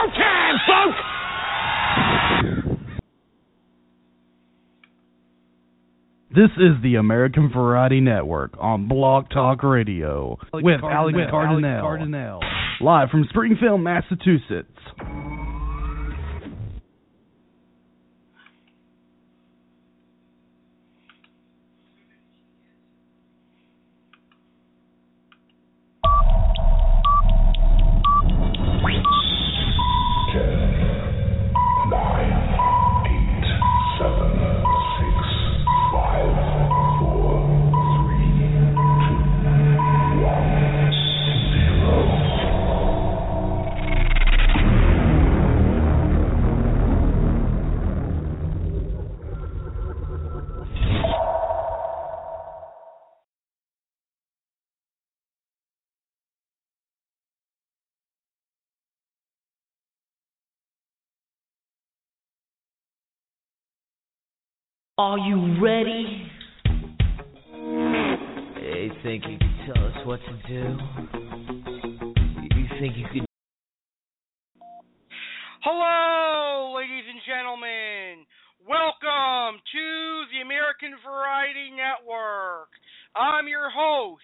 Showtime, folks! This is the American Variety Network on Blog Talk Radio with Alex Cardinale, live from Springfield, Massachusetts. Are you ready? You think you can tell us what to do? You think you can? Hello, ladies and gentlemen. Welcome to the American Variety Network. I'm your host,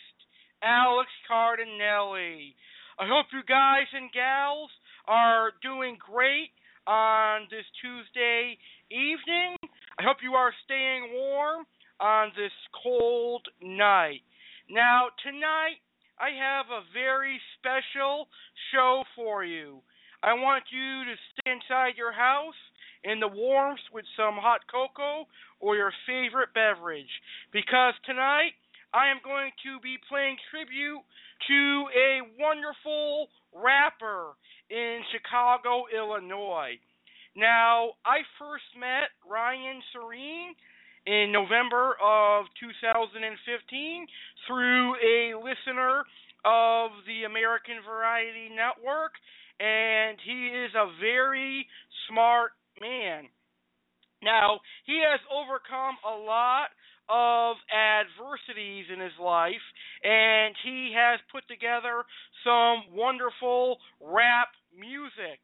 Alex Cardinale. I hope you guys and gals are doing great on this Tuesday evening. I hope you are staying warm on this cold night. Now, tonight, I have a very special show for you. I want you to stay inside your house in the warmth with some hot cocoa or your favorite beverage because tonight I am going to be playing tribute to a wonderful rapper in Chicago, Illinois. Now, I first met Ryan Serene in November of 2015 through a listener of the American Variety Network, and he is a very smart man. Now, he has overcome a lot of adversities in his life, and he has put together some wonderful rap music.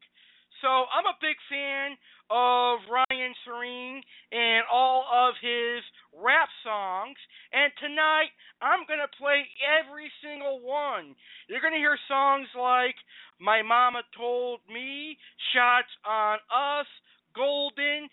So I'm a big fan of Ryan Serene and all of his rap songs. And tonight I'm to play every single one. You're to hear songs like My Mama Told Me, Shots on Us, Golden,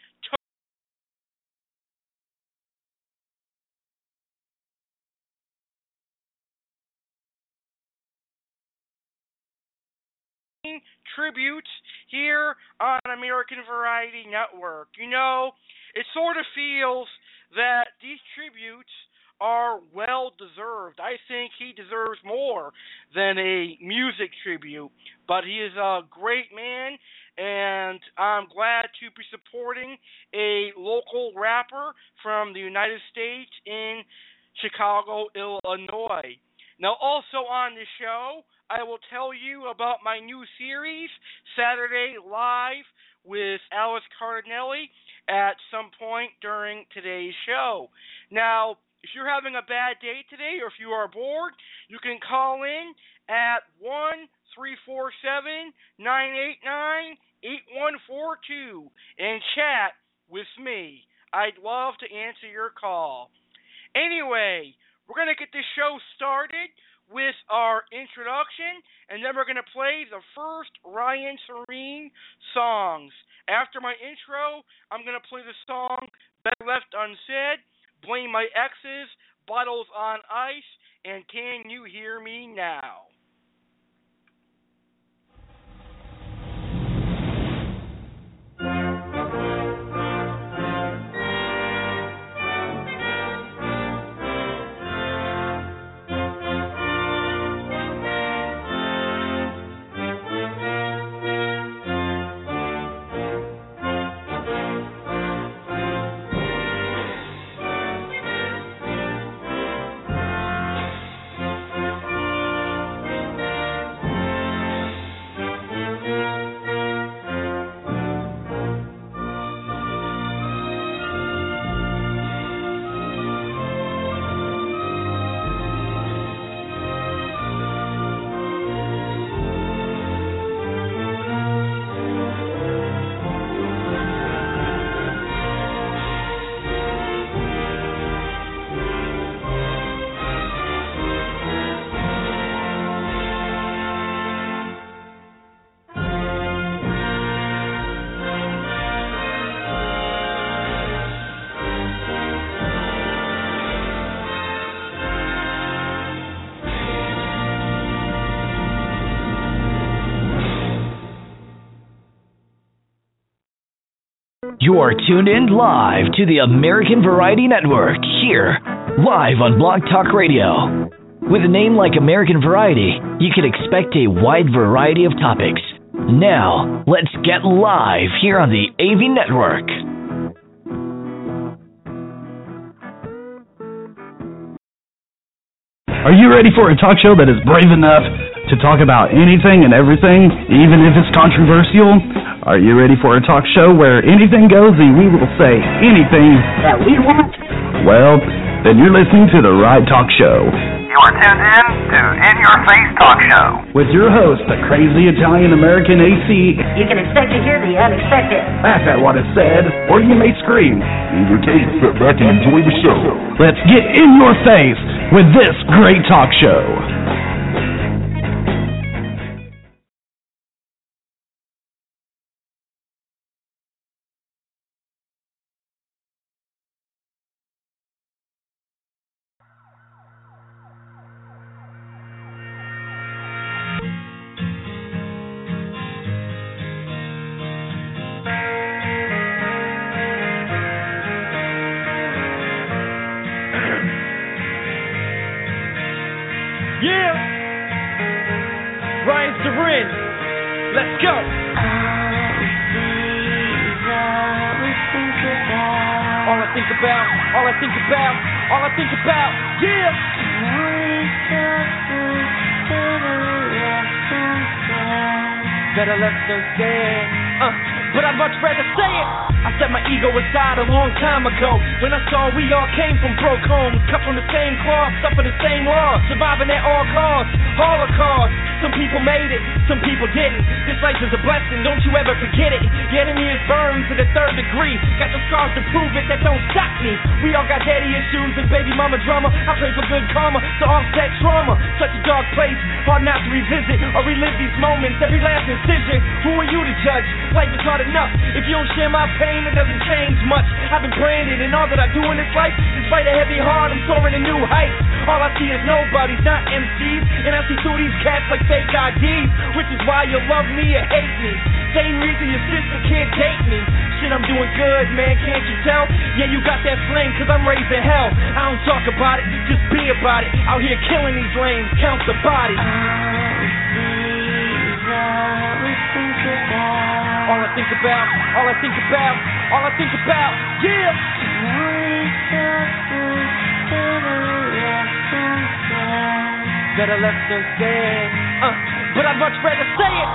tributes here on American Variety Network. You know, it sort of feels that these tributes are well deserved. I think he deserves more than a music tribute, but he is a great man and I'm glad to be supporting a local rapper from the United States in Chicago, Illinois. Now, also on the show, I will tell you about my new series, Saturday Live with Alex Cardinale, at some point during today's show. Now, if you're having a bad day today or if you are bored, you can call in at 1 347 989 8142 and chat with me. I'd love to answer your call. Anyway, we're going to get this show started with our introduction, and then we're going to play the first Ryan Serene songs. After my intro, I'm going to play the song Better Left Unsaid, Blame My Exes, Bottles on Ice, and Can You Hear Me Now? You are tuned in live to the American Variety Network here, live on Blog Talk Radio. With a name like American Variety, you can expect a wide variety of topics. Now, let's get live here on the AV Network. Are you ready for a talk show that is brave enough to talk about anything and everything, even if it's controversial? Are you ready for a talk show where anything goes and we will say anything that we want? Well, then you're listening to the right talk show. You are tuned in to In Your Face Talk Show. With your host, the crazy Italian American AC. You can expect to hear the unexpected. Laugh at what is said, or you may scream. Either case, sit back and enjoy the show. Let's get in your face with this great talk show. People made it, some people didn't. This life is a blessing, don't you ever forget it. The enemy is burned to the third degree. Got the scars to prove it, that don't stop me. We all got daddy issues and baby mama drama. I pray for good karma to offset trauma. Such a dark place, hard not to revisit or relive these moments. Every last incision. Who are you to judge? Life is hard enough. If you don't share my pain, it doesn't change much. I've been branded, and all that I do in this life, despite a heavy heart, I'm soaring to new heights. All I see is nobodies, not MCs, and I see through these cats like fake IDs, which is why you love me or hate me. Same reason your sister can't date me. Shit, I'm doing good, man, can't you tell? Yeah, you got that flame, cause I'm raising hell. I don't talk about it, just be about it. Out here killing these lames, count the bodies. All I think about, all I think about, all I think about, yeah. Better left unsaid. Uh, but I'd much rather say it.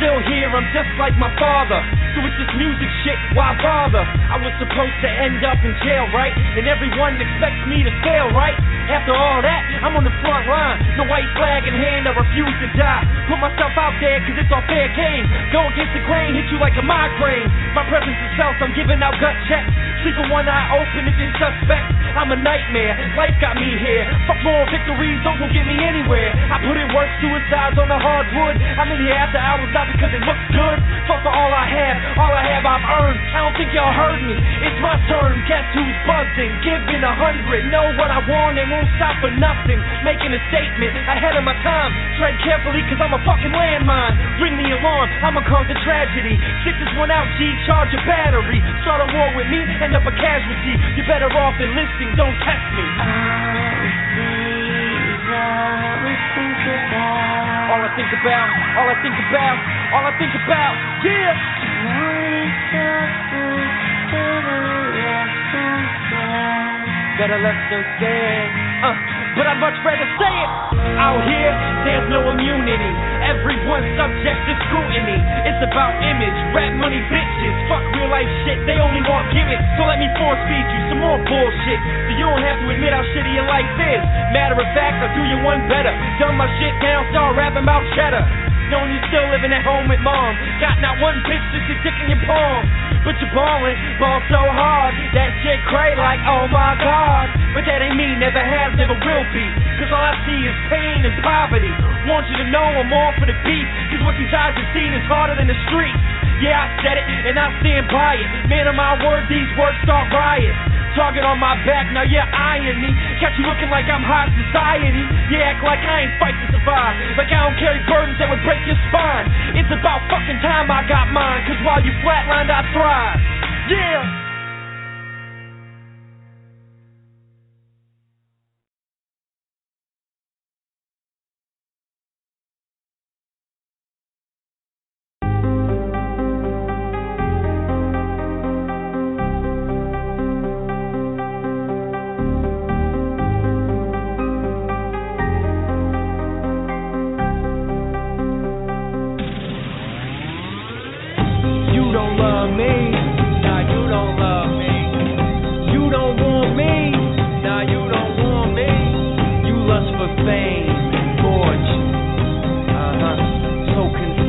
Still here, I'm just like my father. So with this music shit, why bother? I was supposed to end up in jail, right? And everyone expects me to fail, right? After all that, I'm on the front line. The white flag in hand, I refuse to die. Put myself out there, cause it's all fair game. Go against the grain, hit you like a migraine. My presence is felt, I'm giving out gut checks. Sleeping one eye open if you're suspect. I'm a nightmare, life got me here. Fuck more victories, don't go get me anywhere. I put in work, suicides on the hardwood. I'm in here after hours, not because it looks good. Fuck for all I have, all I have I've earned. I don't think y'all heard me. It's my turn, guess who's buzzing? Giving a hundred, know what I want and won't stop for nothing. Making a statement ahead of my time. Tread carefully, cause I'm a fucking landmine. Ring the alarm, I'ma cause a tragedy. Stick this one out, G, charge a battery. Start a war with me, end up a casualty. You're better off enlisting, don't test me. All I think about, all I think about, all I think about, yeah. Better left unsaid. Uh, but I'd much rather say it. Out here, there's no immunity. Everyone's subject to scrutiny. It's about image, rap money, bitches. Fuck real life shit, they only want gimmicks. So let me force feed you some more bullshit. So you don't have to admit how shitty your life is. Matter of fact, I'll do you one better. Dumb my shit down, start rapping about cheddar. Knowing you're still living at home with mom. Got not one bitch just a dick in your palm. But you're ballin', ball so hard. That shit cray like, oh my god. But that ain't me, never has, never will be. Cause all I see is pain and poverty. Want you to know I'm all for the beat. Cause what these eyes have seen is harder than the streets. Yeah, I said it, and I stand by it. Man of my word, these words start riots. Target on my back, now you're eyeing me. Catch you looking like I'm high society. You act like I ain't fight to survive. Like I don't carry burdens that would break your spine. It's about fucking time I got mine. Cause while you flatlined, I thrive. Yeah!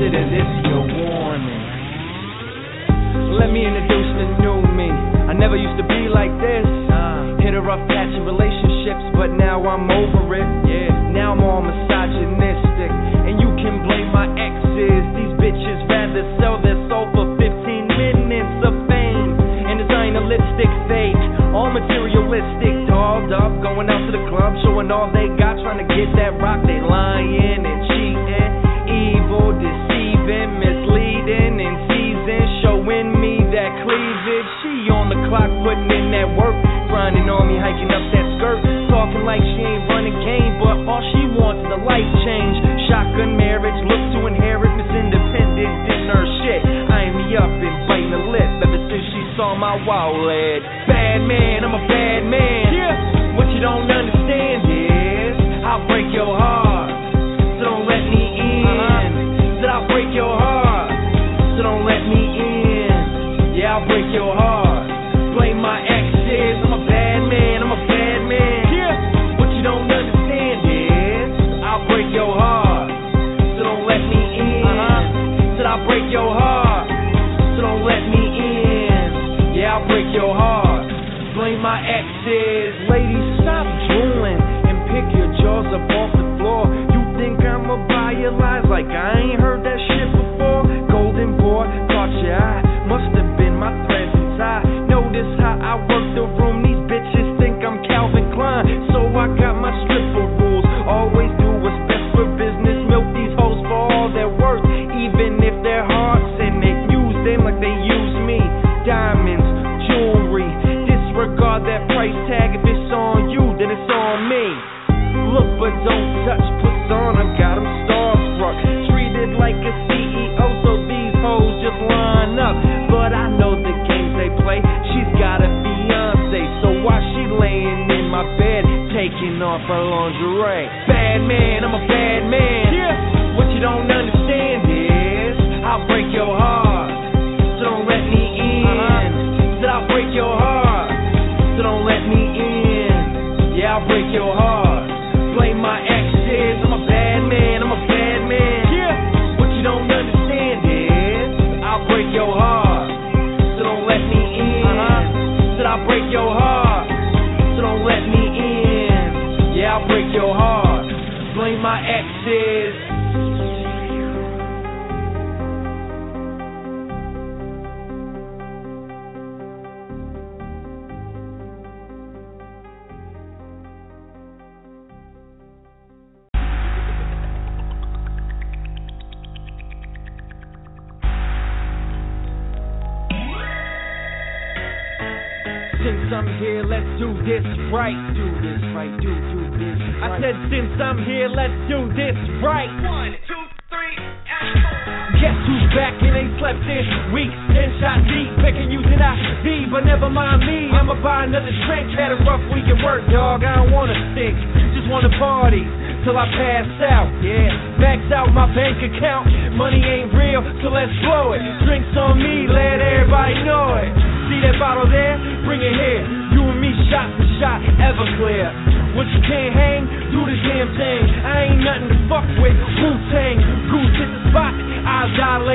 it in this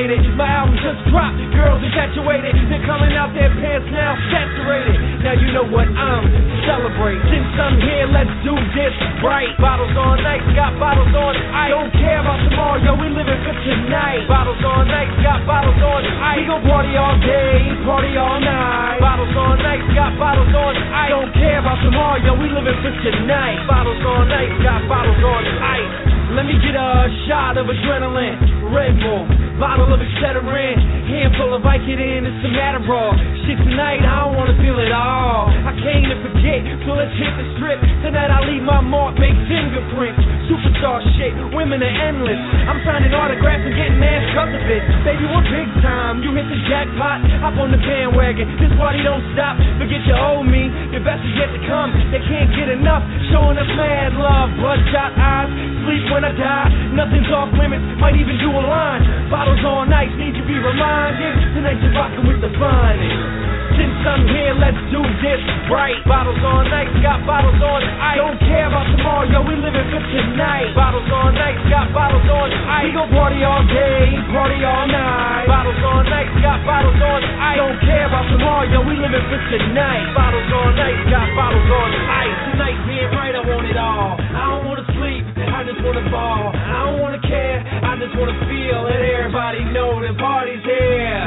Eyes. My album just dropped. Girls infatuated. They're coming out their pants now, saturated. Now you know what I'm celebrate. Since I'm here, let's do this right. Bottles on ice, got bottles on ice. Don't care about tomorrow, yo. We living for tonight. Bottles on ice, got bottles on ice. We gon' party all day, party all night. Bottles on ice, got bottles on ice. Don't care about tomorrow, yo. We living for tonight. Bottles on ice, got bottles on ice. Let me get a shot of adrenaline, Red Bull, bottle of Excedrin, handful of Vicodin, it's a matter of shit tonight. I don't wanna feel it all. I came to forget, so let's hit the strip. Tonight I leave my mark, make fingerprints. Superstar shit, women are endless. I'm signing autographs and getting mad cause of it. Baby, we're big time. You hit the jackpot, hop on the bandwagon. This party don't stop. Forget you owe me. The best is yet to come. They can't get enough. Showing us mad love, bloodshot eyes. Sleep when I die. Nothing's off limits. Might even do line. Bottles on ice, need to be reminded. Tonight you're rocking with the finest. Since I'm here, let's do this right. Bottles on ice, got bottles on ice. Don't care about tomorrow, yo, we living for tonight. Bottles on ice, got bottles on ice. We gon' party all day, party all night. Bottles on ice, got bottles on ice. Don't care about tomorrow, yo, we living for tonight. Bottles on ice, got bottles on ice. Tonight being right, I want it all. I don't wanna sleep. I just wanna ball. I don't wanna care, I just wanna feel. Let everybody know the party's here.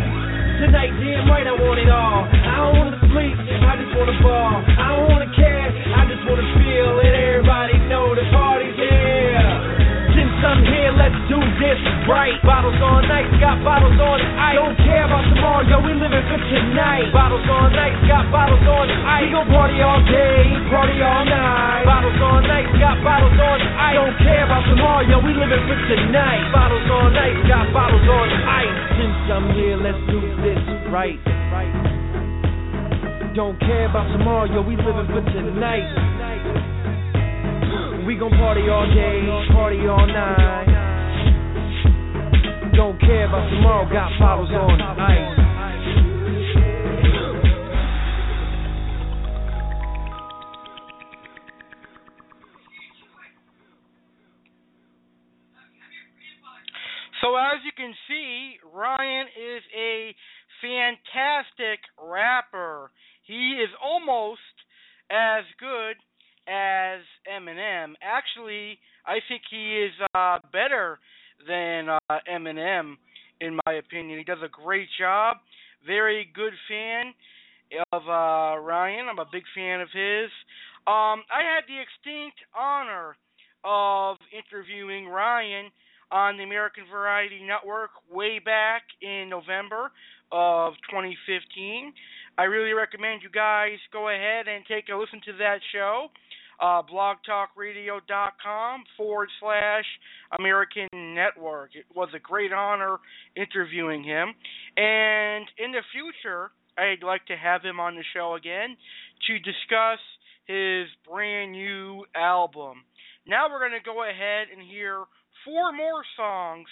Tonight, damn right, I want it all. I don't wanna sleep, I just wanna ball. I don't wanna care, I just wanna feel. Let everybody know the party's here. Since I'm here, let's do this right. Bottles on ice, got bottles on ice. Don't care about tomorrow, yo, we living for tonight. Bottles on ice, got bottles on ice. We gon' party all day, party all night. Bottles on ice, got bottles on ice. Don't care about tomorrow, yo, we living for tonight. Bottles on ice, got bottles on ice. Since I'm here, let's do this right. Don't care about tomorrow, yo, we living for tonight. We gon' party all day, party all night. Don't care about tomorrow, got bottles on ice. So as you can see, Ryan is a fantastic rapper. He is almost as good as Eminem. Actually, I think he is uh, better than uh, Eminem, in my opinion. He does a great job. Very good fan of uh, Ryan. I'm a big fan of his. Um, I had the extinct honor of interviewing Ryan on the American Variety Network way back in November of 2015. I really recommend you guys go ahead and take a listen to that show. Uh, blogtalkradio.com forward slash American Network. It was a great honor interviewing him. And in the future, I'd like to have him on the show again to discuss his brand new album. Now we're going to go ahead and hear four more songs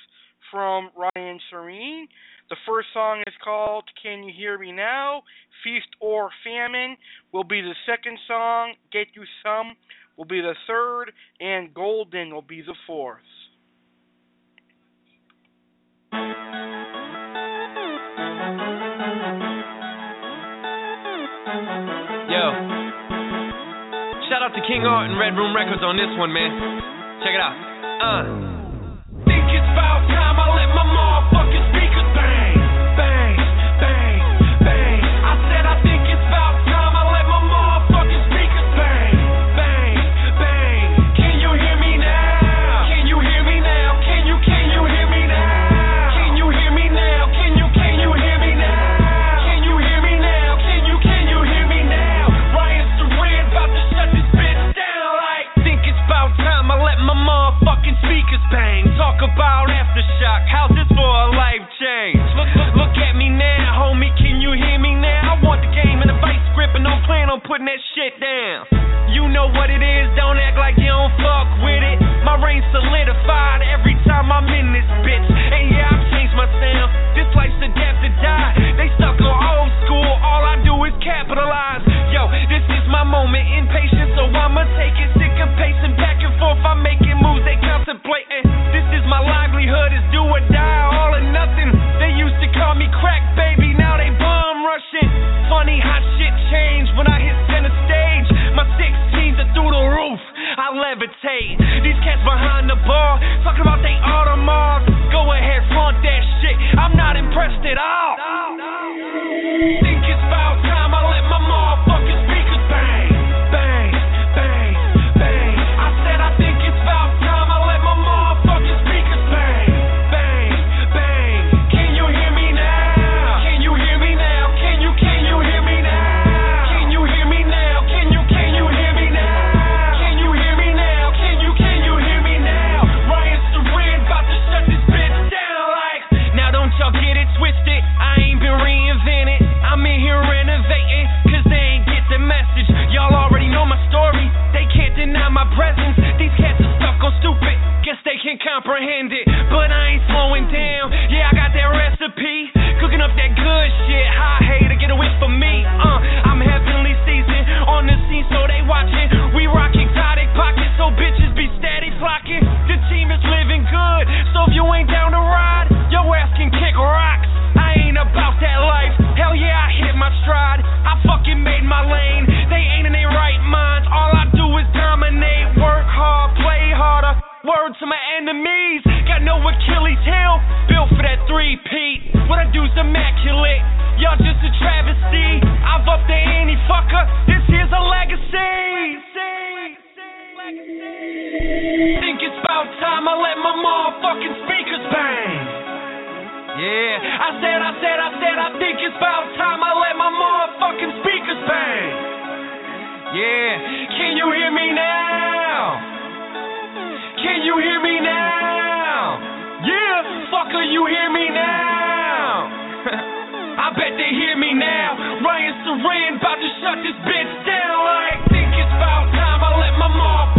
from Ryan Serene. The first song is called Can You Hear Me Now? Feast or Famine will be the second song. Get You Some will be the third. And Golden will be the fourth. Yo. Shout out to King Art and Red Room Records on this one, man. Check it out. Uh. Think it's about time I let my motherfucking change? Look, look, look at me now, homie. Can you hear me now? I want the game in a vice grip and don't plan on putting that shit down. You know what it is, don't act like you don't fuck with it. My reign solidified every time I'm in this bitch. And yeah, I've changed my sound. This life's a death to die. They stuck on old school, all I do is capitalize. Yo, this is my moment, impatient, so I'ma take it. Sick of pacing back and forth, I'm making moves, they contemplating. This is my livelihood, is do or die, baby, now they bum rushing. Funny how shit changed when I hit center stage. My 16s are through the roof, I levitate. These cats behind the bar, talking about they Audemars. Go ahead, flaunt that shit, I'm not impressed at all. Think it's can't comprehend it. But I ain't slowing hmm. down. Yeah, I got that recipe. Cooking up that good shit. Hot hater, get a wish for me. Uh, I'm heavenly seasoned on the scene, so they watching. We rock exotic pockets, so bitches be steady flocking. The team is living good, so if you ain't down to ride, your ass can kick rocks. I ain't about that life. Hell yeah, I hit my stride. I fucking made my lane. They ain't in their right minds. All I do is dominate, work hard, play harder. Word to my enemies, got no Achilles heel. Built for that three-peat. What I do's immaculate. Y'all just a travesty. I've upped the any fucker. This here's a legacy. Think it's about time I let my motherfucking speakers bang. Yeah, I said, I said, I said, I think it's about time I let my motherfucking speakers bang. Yeah, can you hear me now? Can you hear me now? Yeah, fucker, you hear me now? I bet they hear me now. Ryan Serene about to shut this bitch down like think it's about time I let my motherfucking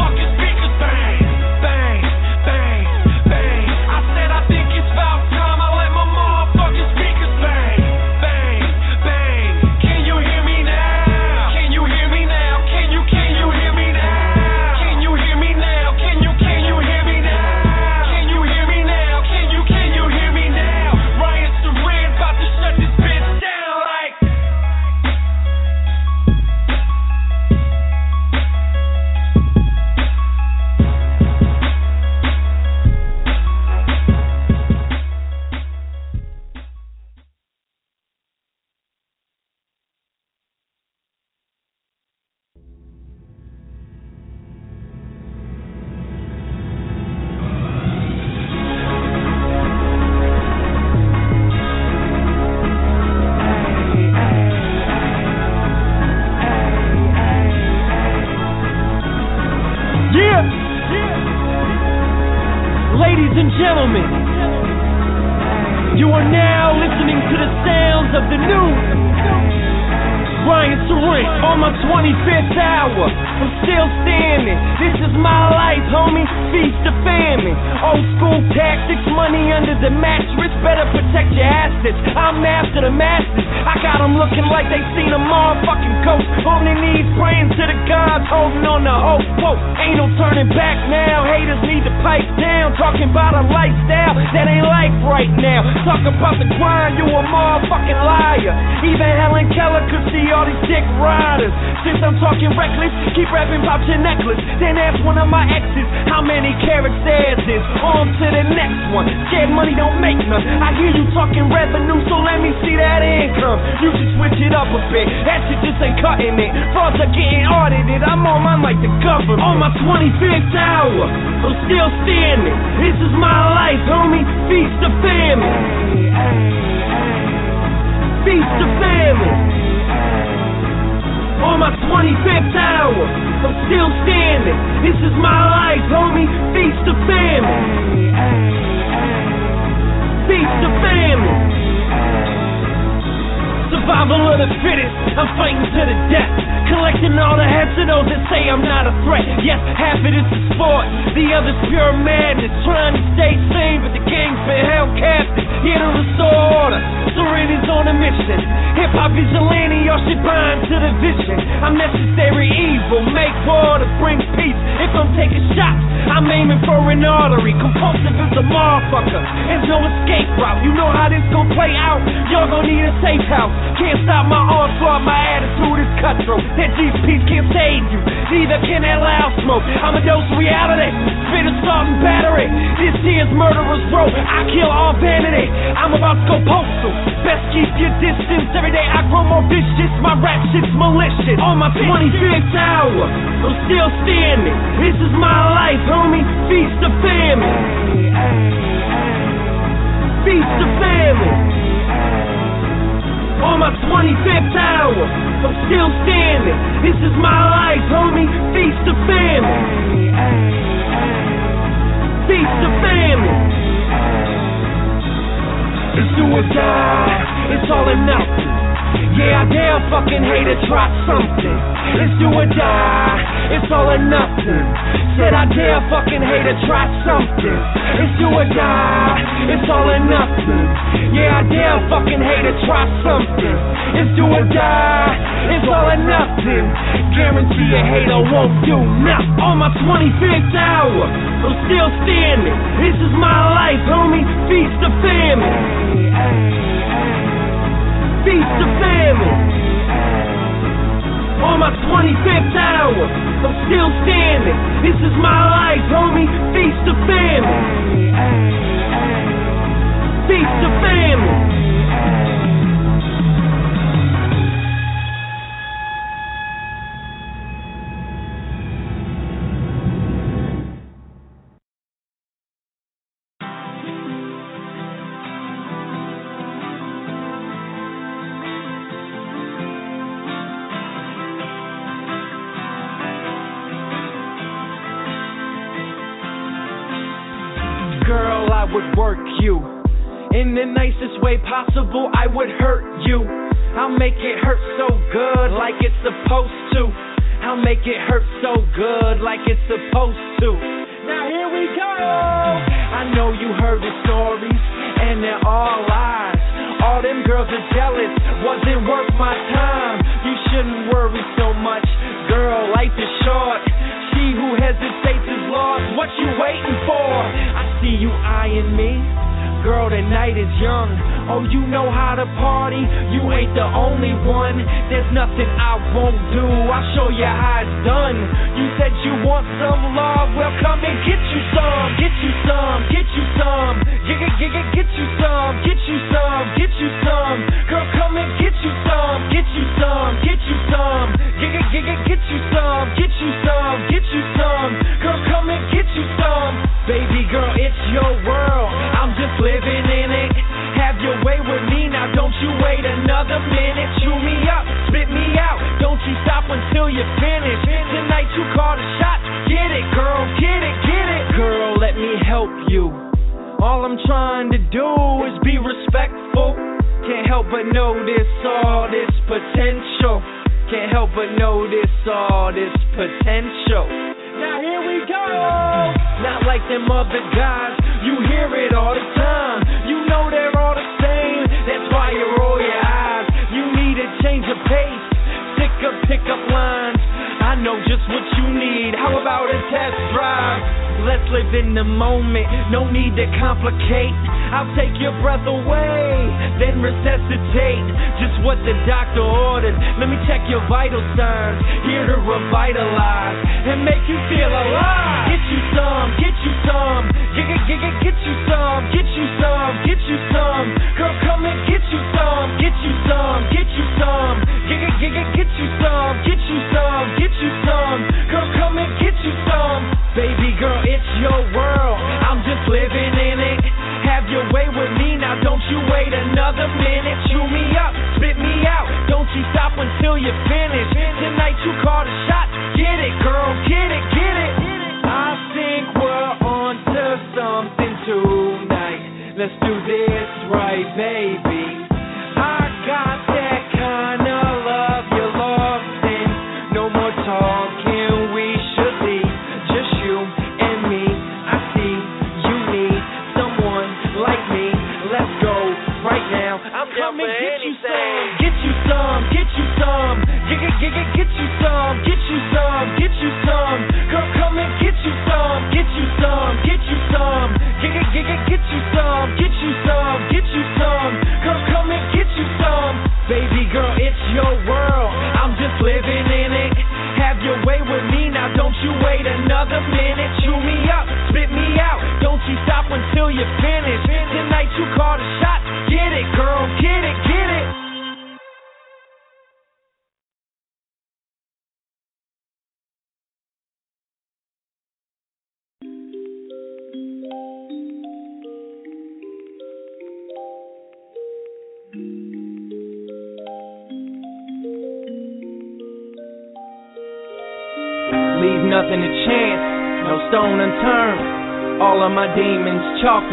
can that loud smoke. I'm a dose of reality. And battery. This here's murderer's. I kill all vanity. I'm about to go postal. Best keep your distance. Every day I grow more vicious. My rap shit's malicious. On my 25th hour, I'm still standing. This is my life, homie. Feast the famine. Feast the famine. My 25th hour, I'm still standing. This is my life, homie. Feast. Feast. It's do or die. It's all or nothing. Yeah, I dare fucking hate hater try something. It's do or die. It's all or nothing. Said I dare fucking hate hater try something. It's do or die. It's all or nothing. Yeah, I dare fucking hater try something. It's do or die. It's all or nothing. Guarantee a hater won't do nothing. On my 25th hour, I'm still standing. This is my life, homie. Feast the famine. Feast the famine. On my 25th hour, I'm still standing. This is my life, homie. Feast the famine feast of family.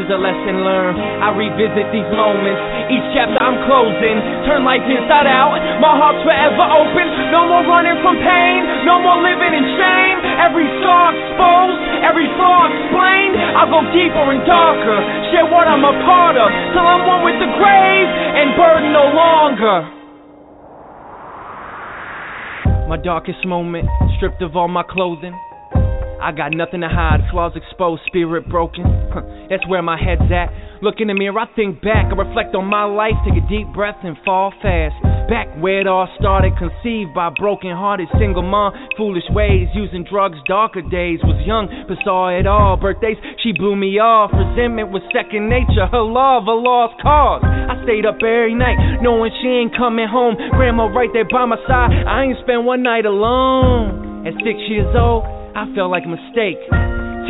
a lesson learned. I revisit these moments. Each chapter I'm closing. Turn life inside out. My heart's forever open. No more running from pain. No more living in shame. Every scar exposed. Every flaw explained. I go deeper and darker. Share what I'm a part of. Till I'm one with the grave and burden no longer. My darkest moment, stripped of all my clothing. I got nothing to hide, flaws exposed, spirit broken. That's where my head's at. Look in the mirror, I think back, I reflect on my life, take a deep breath and fall fast. Back where it all started, conceived by broken hearted, single mom, foolish ways, using drugs, darker days. Was young, but saw it all. Birthdays, she blew me off. Resentment was second nature, her love, a lost cause. I stayed up every night, knowing she ain't coming home. Grandma right there by my side, I ain't spent one night alone. At six years old, I felt like a mistake.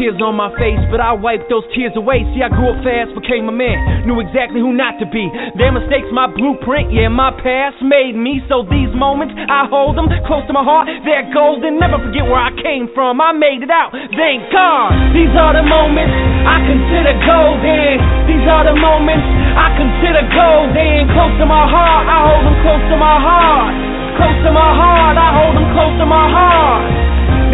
Tears on my face, but I wiped those tears away. See, I grew up fast, became a man, knew exactly who not to be. Their mistakes, my blueprint, yeah, my past made me. So these moments, I hold them close to my heart. They're golden, never forget where I came from. I made it out, thank God. These are the moments I consider golden. These are the moments I consider golden. Close to my heart, I hold them close to my heart. Close to my heart, I hold them close to my heart.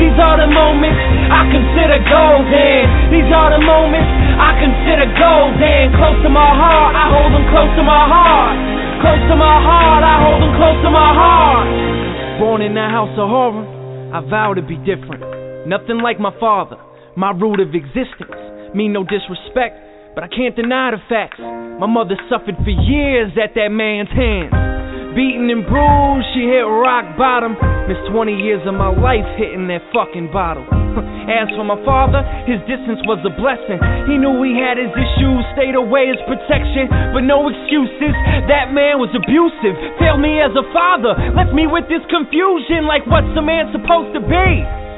These are the moments I consider golden. These are the moments I consider golden. Close to my heart, I hold them close to my heart. Close to my heart, I hold them close to my heart. Born in a house of horror, I vow to be different. Nothing like my father, my root of existence. Mean no disrespect, but I can't deny the facts. My mother suffered for years at that man's hands. Beaten and bruised, she hit rock bottom. Missed 20 years of my life hitting that fucking bottle. As for my father, his distance was a blessing. He knew he had his issues, stayed away as protection, but no excuses. That man was abusive, failed me as a father, left me with this confusion like what's a man supposed to be?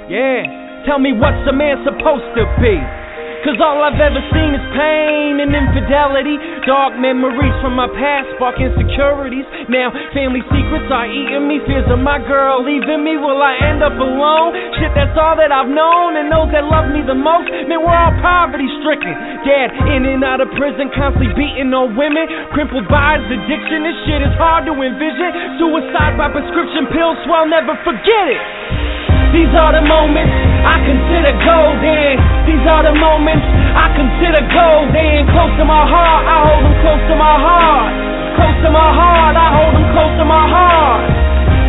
Yeah, tell me what's a man supposed to be? Cause all I've ever seen is pain and infidelity. Dark memories from my past spark insecurities. Now family secrets are eating me. Fears of my girl leaving me. Will I end up alone? Shit, that's all that I've known. And those that love me the most, man, we're all poverty stricken. Dad in and out of prison, constantly beating on women. Crippled by his addiction. This shit is hard to envision. Suicide by prescription pills, so I'll never forget it. These are the moments I consider golden. These are the moments I consider golden. Close to my heart, I hold them close to my heart. Close to my heart, I hold them close to my heart.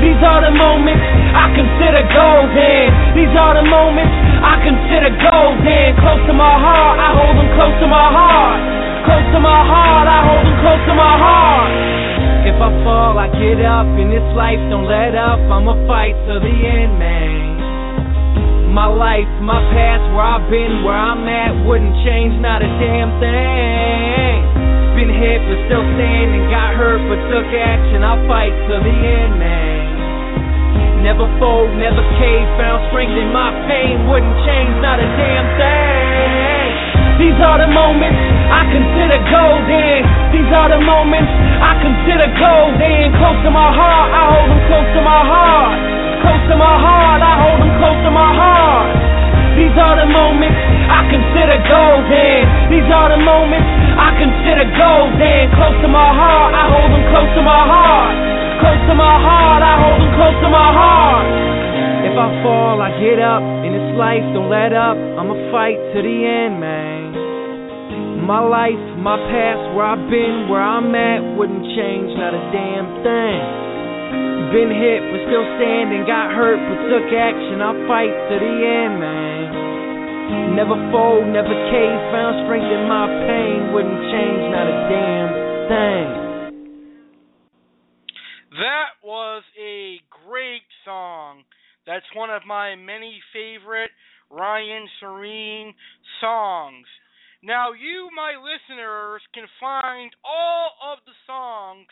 These are the moments I consider golden. These are the moments I consider golden. Close to my heart, I hold them close to my heart. Close to my heart, I hold them close to my heart. If I fall, I get up. In this life, don't let up. I'ma fight to the end, man. My life, my past, where I've been, where I'm at, wouldn't change not a damn thing. Been hit but still standing, got hurt but took action. I'll fight to the end, man. Never fold, never cave, found strength in my pain, wouldn't change not a damn thing. These are the moments I consider golden. These are the moments I consider golden. Close to my heart, I hold them close to my heart close to my heart, I hold them close to my heart. These are the moments I consider golden. These are the moments I consider golden. Close to my heart, I hold them close to my heart. Close to my heart, I hold them close to my heart. If I fall, I get up. In this life, don't let up. I'ma fight to the end, man. My life, my past, where I've been, where I'm at, wouldn't change not a damn thing. Been hit, but still standing. Got hurt, but took action. I'll fight to the end, man. Never fold, never cave. Found strength in my pain. Wouldn't change not a damn thing. That was a great song. That's one of my many favorite Ryan Serene songs. Now, you, my listeners, can find all of the songs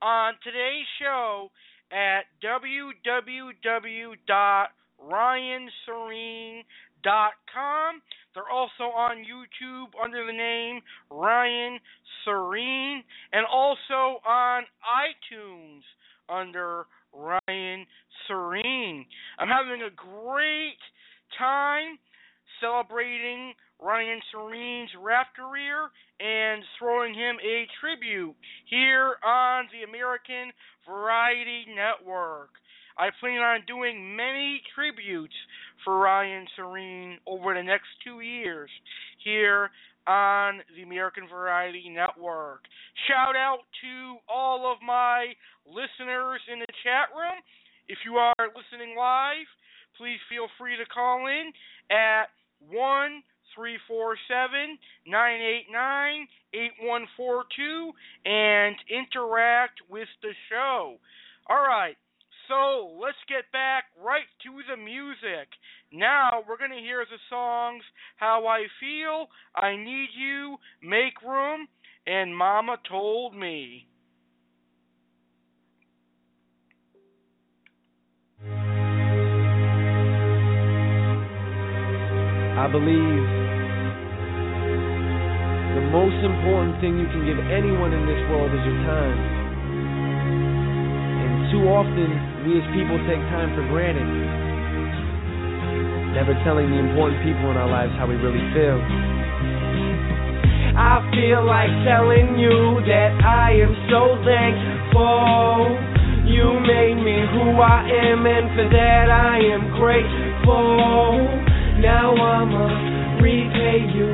on today's show at www.ryanserene.com. They're also on YouTube under the name Ryan Serene and also on iTunes under Ryan Serene. I'm having a great time celebrating Ryan Serene's rap career and throwing him a tribute here on the American Variety Network. I plan on doing many tributes for Ryan Serene over the next two years here on the American Variety Network. Shout out to all of my listeners in the chat room. If you are listening live, please feel free to call in at 1 and interact with the show. All right, so let's get back right to the music. Now we're going to hear the songs How I Feel, I Need You, Make Room, and Mama Told Me. I believe the most important thing you can give anyone in this world is your time. And too often, we as people take time for granted, never telling the important people in our lives how we really feel. I feel like telling you that I am so thankful. You made me who I am, and for that I am grateful. Now I'ma repay you,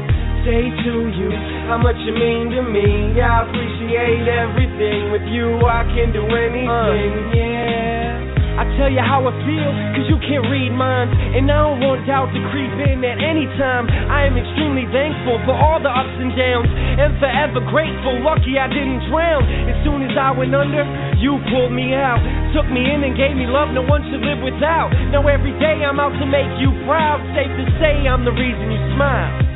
say to you how much you mean to me. I appreciate everything with you. I can do anything, uh. yeah. I tell you how I feel, cause you can't read minds. And I don't want doubt to creep in at any time. I am extremely thankful for all the ups and downs, and forever grateful. Lucky I didn't drown. As soon as I went under, you pulled me out. Took me in and gave me love no one should live without. Now every day I'm out to make you proud. Safe to say I'm the reason you smile.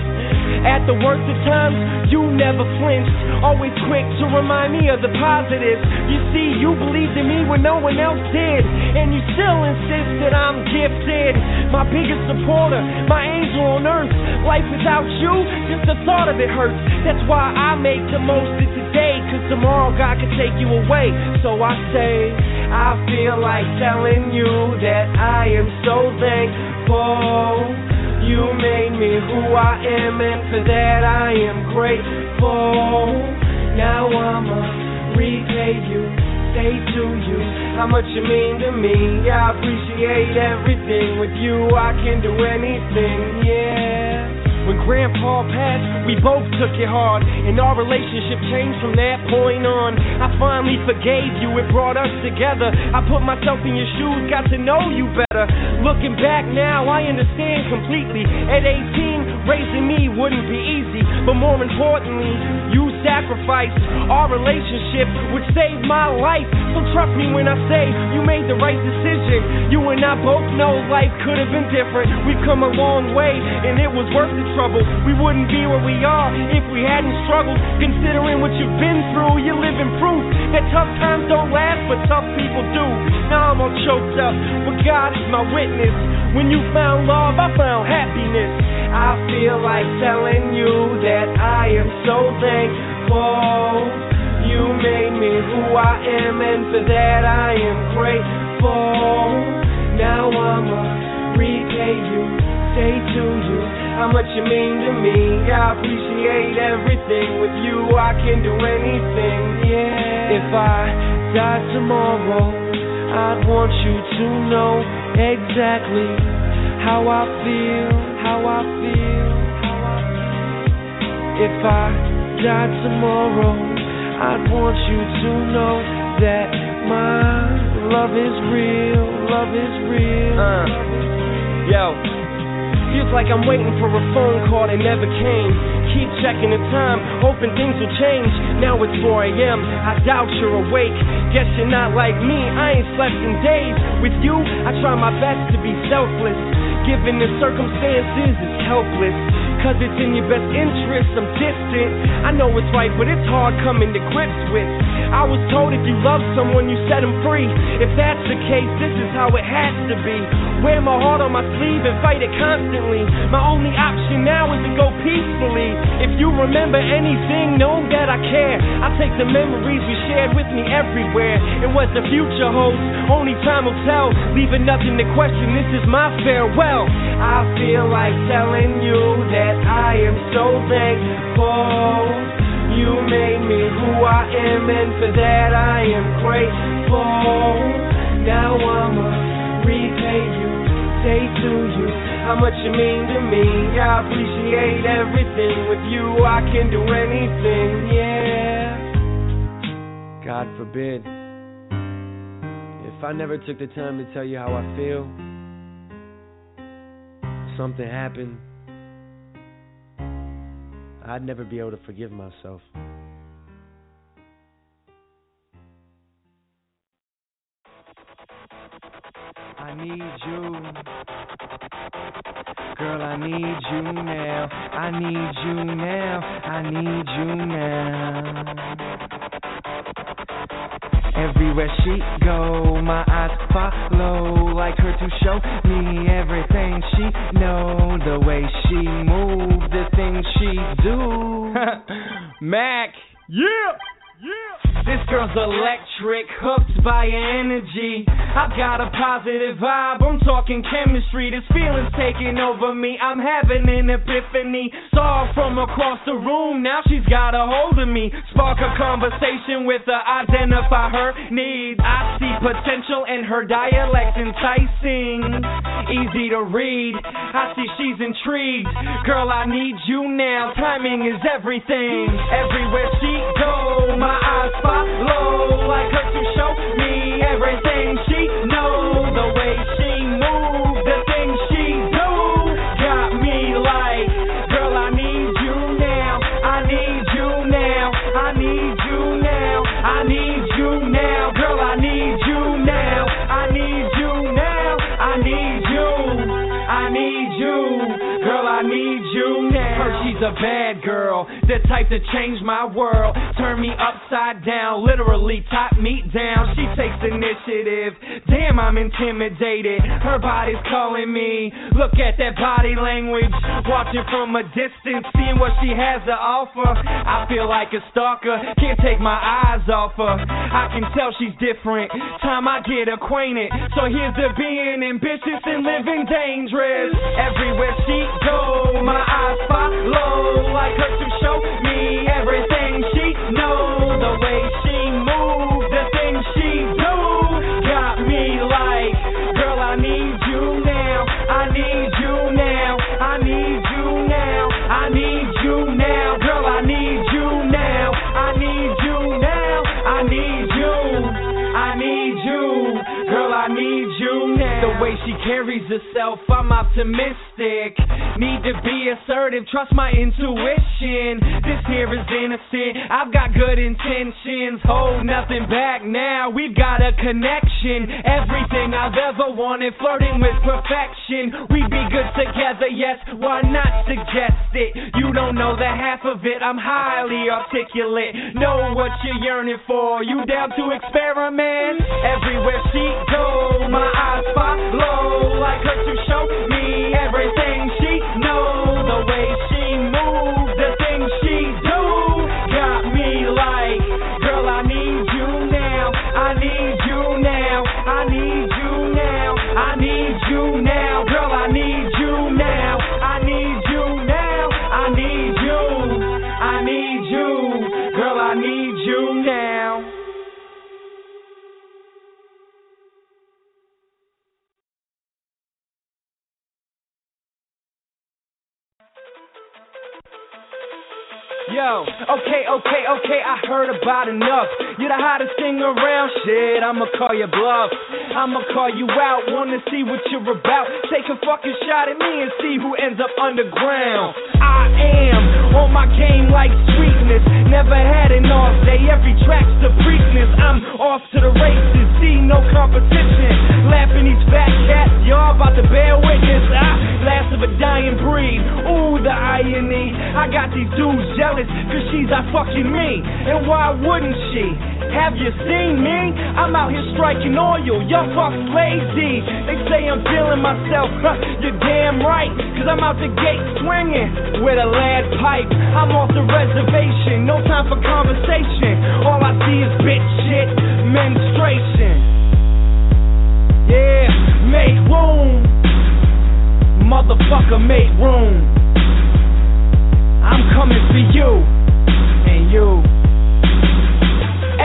At the worst of times, you never flinched. Always quick to remind me of the positives. You see, you believed in me when no one else did. And you still insist that I'm gifted. My biggest supporter, my angel on earth. Life without you, just the thought of it hurts. That's why I make the most of today. Cause tomorrow God could take you away. So I say, I feel like telling you that I am so thankful. You made me who I am, and for that I am grateful. Now I'ma repay you, say to you how much you mean to me. I appreciate everything with you. I can do anything, yeah. When Grandpa passed, we both took it hard, and our relationship changed from that point on. I finally forgave you, it brought us together. I put myself in your shoes, got to know you better. Looking back now, I understand completely. At 18, raising me wouldn't be easy, but more importantly, you sacrificed our relationship, which saved my life. So trust me when I say you made the right decision. You and I both know life could have been different. We've come a long way, and it was worth the trouble. We wouldn't be where we are if we hadn't struggled. Considering what you've been through, you're living proof that tough times don't last, but tough people do. Now I'm all choked up, but God is my witness. When you found love, I found happiness. I feel like telling you that I am so thankful. You made me who I am, and for that I am grateful. Now I'ma repay you, say to you how much you mean to me. I appreciate everything with you. I can do anything, yeah. If I die tomorrow, I'd want you to know exactly how I feel, how I feel, how I feel. If I die tomorrow, I'd want you to know that my love is real, love is real. Uh, yo. Feels like I'm waiting for a phone call that never came. Keep checking the time, hoping things will change. Now it's 4 a.m., I doubt you're awake. Guess you're not like me, I ain't slept in days. With you, I try my best to be selfless. Given the circumstances, it's helpless. Cause it's in your best interest, I'm distant. I know it's right, but it's hard coming to grips with. I was told if you love someone, you set them free. If that's the case, this is how it has to be. Wear my heart on my sleeve and fight it constantly. My only option now is to go peacefully. If you remember anything, know that I care. I take the memories we shared with me everywhere. And what the future holds, only time will tell. Leaving nothing to question, this is my farewell. I feel like telling you that I am so thankful. You made me who I am, and for that I am grateful. Now I'ma repay you, say to you how much you mean to me. I appreciate everything with you. I can do anything, yeah. God forbid if I never took the time to tell you how I feel. Something happened. I'd never be able to forgive myself. I need you. Girl, I need you now. I need you now. I need you now. Everywhere she go, my eyes follow like her to show me everything she know, the way she move, the things she do. Mac, yeah. Yeah. This girl's hooked by energy. I've got a positive vibe, I'm talking chemistry. This feeling's taking over me. I'm having an epiphany. Saw her from across the room, now she's got a hold of me. Spark a conversation with her, identify her needs. I see potential in her dialect enticing. Easy to read, I see she's intrigued. Girl, I need you now. Timing is everything. Everywhere she goes, my eyes follow. Like her to show me everything she a bad girl, the type to change my world, turn me upside down, literally top me down. She takes initiative. Damn, I'm intimidated. Her body's calling me. Look at that body language. Watching from a distance, seeing what she has to offer. I feel like a stalker. Can't take my eyes off her. I can tell she's different. Time I get acquainted. So here's to being ambitious and living dangerous. Everywhere she go, my eyes follow way carries herself, I'm optimistic. Need to be assertive, trust my intuition. This here is innocent. I've got good intentions. Hold nothing back now. We've got a connection. Everything I've ever wanted, flirting with perfection. We'd be good together, yes. Why not suggest it? You don't know the half of it. I'm highly articulate. Know what you're yearning for. You down to experiment? Everywhere she goes, my eyes follow like her to show me everything she knows. The way she moves, the things she do, got me like, girl, I need you now. I need you now. I need you now. I need you now, girl. I need Yo, okay, okay, okay, I heard about enough. You're the hottest thing around, shit. I'ma call you bluff. I'ma call you out, wanna see what you're about. Take a fucking shot at me and see who ends up underground. I am on my game like sweetness. Never had an off day, every track's the preakness. I'm off to the races, see no competition. Laughing these fat cats, y'all about to bear witness. Ah, last of a dying breed. Ooh, the irony. I got these dudes jealous, cause she's out fucking me. And why wouldn't she? Have you seen me? I'm out here striking oil, y'all fucks lazy. They say I'm feeling myself, huh, you're damn right. Cause I'm out the gate swinging with a lead pipe. I'm off the reservation, no time for conversation. All I see is bitch shit, menstruation. Yeah, make room. Motherfucker, make room. I'm coming for you and you.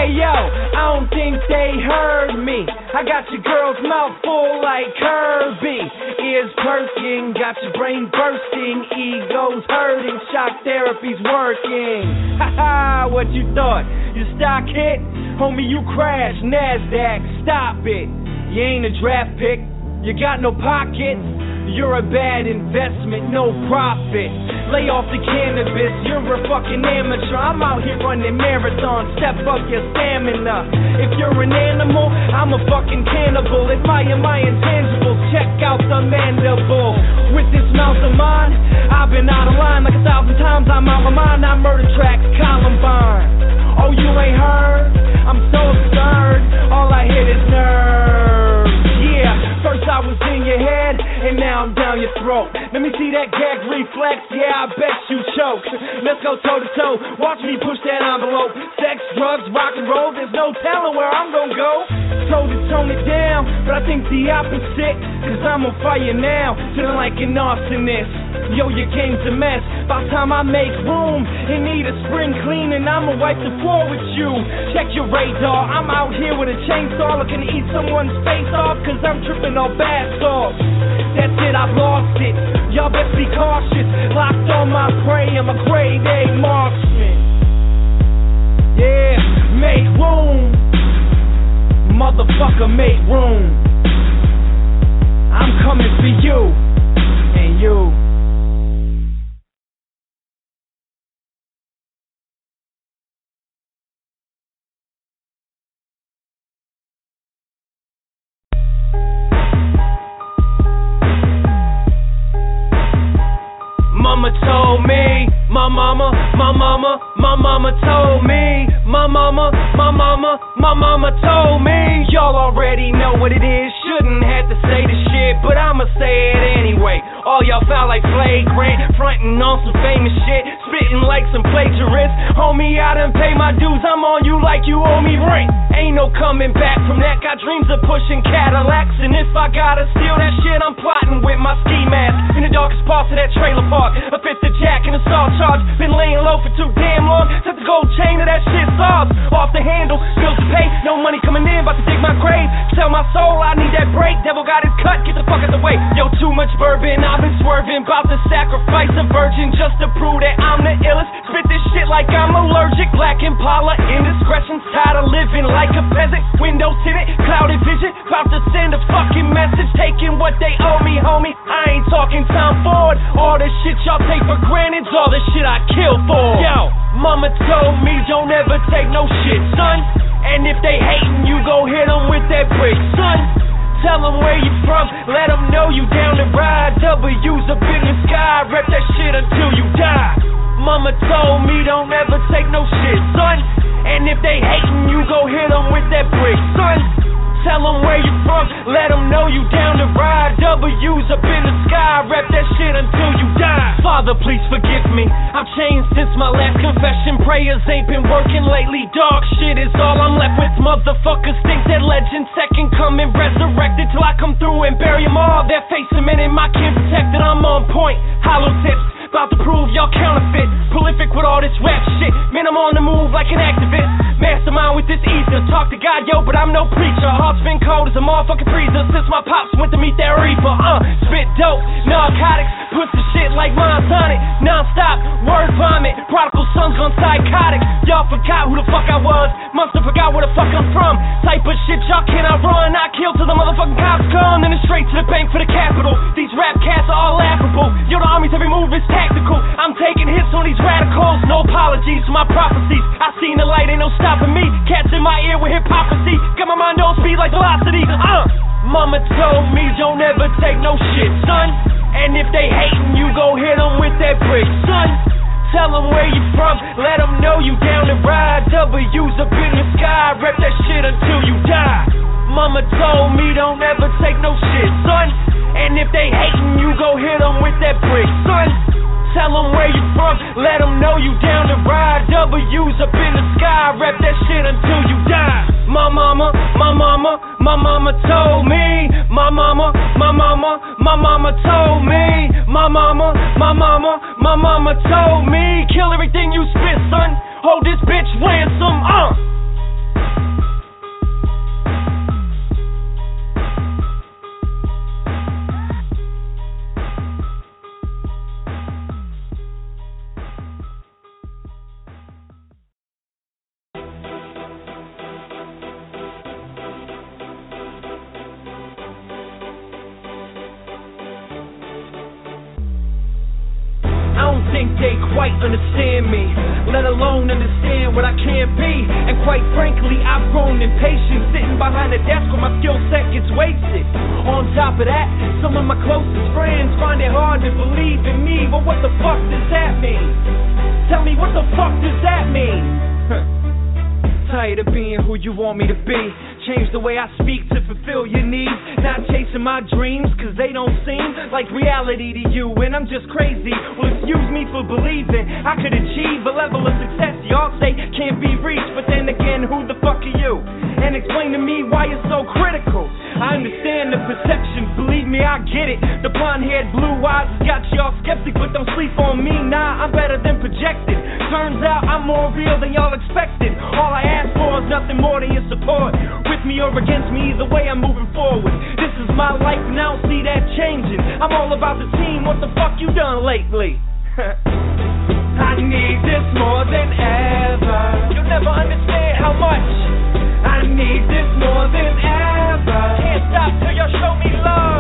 Hey yo, I don't think they heard me. I got your girl's mouth full like Kirby. Ears perking, got your brain bursting, egos hurting, shock therapy's working. Haha, what you thought? You stock hit? Homie, you crashed. NASDAQ, stop it. You ain't a draft pick, you got no pockets. You're a bad investment, no profit. Lay off the cannabis, you're a fucking amateur. I'm out here running marathons, step up your stamina. If you're an animal, I'm a fucking cannibal. If I Admire my intangibles, check out the mandible. With this mouth of mine, I've been out of line like a thousand times. I'm out of mind, I murder tracks, Columbine. Oh, you ain't heard? I'm so absurd, all I hit is nerves. First I was in your head, and now I'm down your throat. Let me see that gag reflex, yeah, I bet you choke. Let's go toe to toe, watch me push that envelope. Sex, drugs, rock and roll, there's no telling where I'm gonna go. Told to tone it down, but I think the opposite. Cause I'm on fire now, feeling like an arsonist. Yo, your game's a mess. By the time I make room, it need a spring cleaning. I'ma wipe the floor with you. Check your radar. I'm out here with a chainsaw looking to eat someone's face off. Cause I'm tripping on bath salts. That's it, I've lost it. Y'all best be cautious. Locked on my prey, I'm a grade A marksman. Yeah, make room. Motherfucker, make room. I'm coming for you and you. Mama told me, my mama, my mama, my mama told me, my mama, my mama, my mama told me. Y'all already know what it is, shouldn't have to say the shit, but I'ma say it anyway. All y'all foul like flagrant, frontin' on some famous shit, spittin' like some plagiarists. Homie, I done pay my dues, I'm on you like you owe me rent. Ain't no coming back from that. Got dreams of pushing Cadillacs, and if I gotta steal that shit, I'm plotting with my ski mask in the darkest parts of that trailer park. A fifth of jack and a assault charge. Been laying low for too damn long. Took the gold chain of that shit off. Off the handle, bills to pay, no money coming in. About to dig my grave. Sell my soul, I need that break. Devil got his cut, get the fuck out the way. Yo, too much bourbon, I've been swerving. About to sacrifice a virgin just to prove that I'm the illest. Spit this shit like I'm allergic. Black Impala, indiscretions. Tired of living like a peasant. Windows tinted, clouded vision. About to send a fucking message. Taking what they owe me, homie. I talking Tom Ford. All the shit y'all take for granted's all the shit I kill for. Yo, mama told me don't ever take no shit, son. And if they hating, you go hit them with that brick, son. Tell them where you from, let them know you down to ride. W's up in the sky, rep that shit until you die. Mama told me don't ever take no shit, son. And if they hating, you go hit them with that brick, son. Tell them where you from, let them know you down to ride. W's up in the sky, rep that shit until you die. Father, please forgive me. I've changed since my last confession. Prayers ain't been working lately. Dog shit is all I'm left with. Motherfuckers think they're legends. Second coming, resurrected till I come through and bury them all. Their face cemented, my kin protected. I'm on point. Hollow tips. About to prove y'all counterfeit. Prolific with all this rap shit. Man, I'm on the move like an activist. Mastermind with this ether. Talk to God, yo, but I'm no preacher. Heart's been cold as a motherfucking freezer. Since my pops went to meet that reaper. Uh, spit dope, narcotics. The shit like Montonic. Non-stop, word vomit. Prodigal sons gone psychotic. Y'all forgot who the fuck I was. Have forgot where the fuck I'm from. Type of shit y'all cannot run. I kill till the motherfucking cops come. Then it's straight to the bank for the capital. These rap cats are all laughable. Yo, the army's every move is tactical. I'm taking hits on these radicals. No apologies for my prophecies. I seen the light, ain't no stopping me. Cats in my ear with hypocrisy. Got my mind on speed like velocity. Uh, mama told me don't ever take no shit, son. And if they hating, you go hit them with that brick, son. Tell them where you from, let them know you down to ride. W's up in the sky, rep that shit until you die. Mama told me don't ever take no shit, son. And if they hating, you go hit them with that brick, son. Tell them where you from, let them know you down to ride. W's up in the sky, rep that shit until you die. My mama, my mama, my mama told me. My mama, my mama, my mama told me. My mama, my mama, my mama told me. Kill everything you spit, son. Hold this bitch ransom, uh. Quite understand me, let alone understand what I can't be. And quite frankly, I've grown impatient, sitting behind a desk where my skill set gets wasted. On top of that, some of my closest friends find it hard to believe in me. But what the fuck does that mean? Tell me, what the fuck does that mean? Tired of being who you want me to be. Change the way I speak to fulfill your needs. Not chasing my dreams, cause they don't seem like reality to you. And I'm just crazy. Well, excuse me for believing I could achieve a level of success y'all say can't be reached. But then again, who the fuck are you? And explain to me why you're so critical. I understand the perception, believe me, I get it. The blonde haired, blue eyes has got y'all skeptic, but don't sleep on me. Nah, I'm better than projected. Turns out I'm more real than y'all expected. All I ask for is nothing more than your support with me or against me, either way I'm moving forward. This is my life and I don't see that changing. I'm all about the team, what the fuck you done lately? I need this more than ever. You'll never understand how much. I need this more than ever. Can't stop till y'all show me love.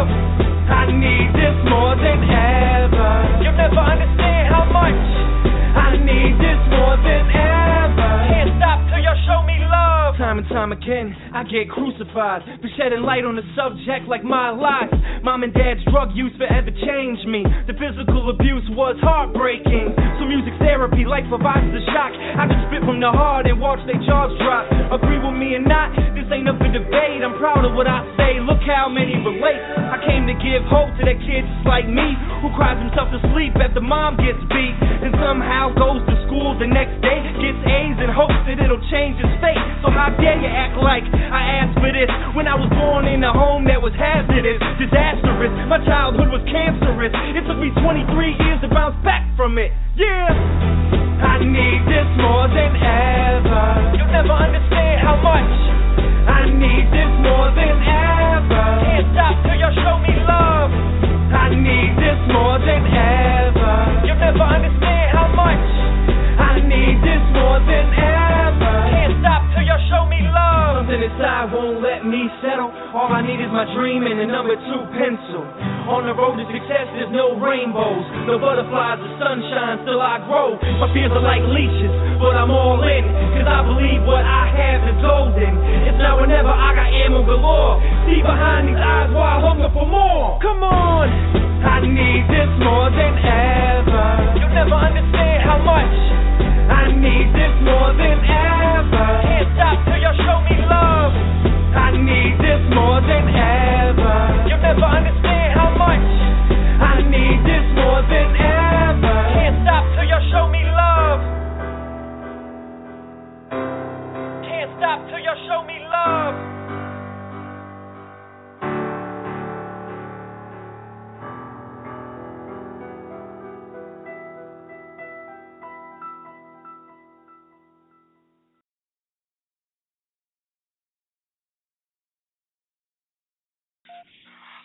Time again, I get crucified for shedding light on the subject like my life. Mom and dad's drug use forever changed me. The physical abuse was heartbreaking. Music therapy, life provides the shock. I can spit from the heart and watch their jaws drop. Agree with me or not, this ain't up for debate. I'm proud of what I say. Look how many relate. I came to give hope to that kid just like me, who cries himself to sleep after mom gets beat, and somehow goes to school the next day, gets A's and hopes that it'll change his fate. So how dare you act like I asked for this when I was born in a home that was hazardous, disastrous. My childhood was cancerous. It took me 23 years to bounce back from it. Yeah, I need this more than ever. You'll never understand how much. I need this more than ever. Can't stop till y'all show me love. I need this more than ever. You'll never understand how much. I need this more than ever. Show me love. Something inside won't let me settle. All I need is my dream and a number two pencil. On the road to success, there's no rainbows, no butterflies or sunshine. Still I grow. My fears are like leeches, but I'm all in. Cause I believe what I have is golden. It's now or never, I got ammo galore. See behind these eyes while I hunger for more. Come on. I need this more than ever. You'll never understand how much. I need this more than ever. Hit up to your show me love I need this more than ever you never understand how much I need this more than ever hit up to your show me love can't stop till y'all show me love.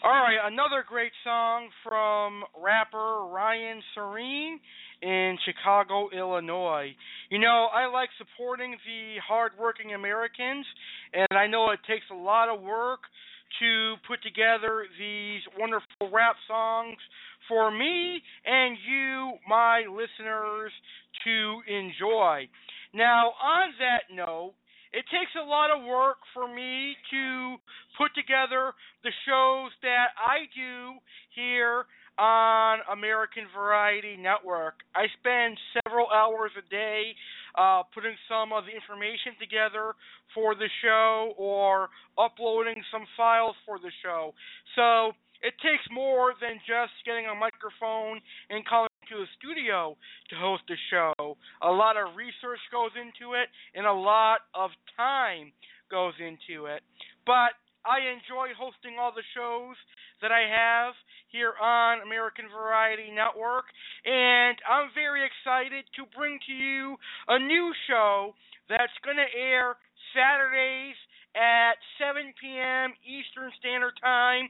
All right, another great song from rapper Ryan Serene in Chicago, Illinois. You know, I like supporting the hardworking Americans, and I know it takes a lot of work to put together these wonderful rap songs for me and you, my listeners, to enjoy. Now, on that note, it takes a lot of work for me to put together the shows that I do here on American Variety Network. I spend several hours a day uh, putting some of the information together for the show or uploading some files for the show. So it takes more than just getting a microphone and calling to a studio to host a show. A lot of research goes into it, and a lot of time goes into it. But I enjoy hosting all the shows that I have here on American Variety Network, and I'm very excited to bring to you a new show that's going to air Saturdays at 7 p.m. Eastern Standard Time,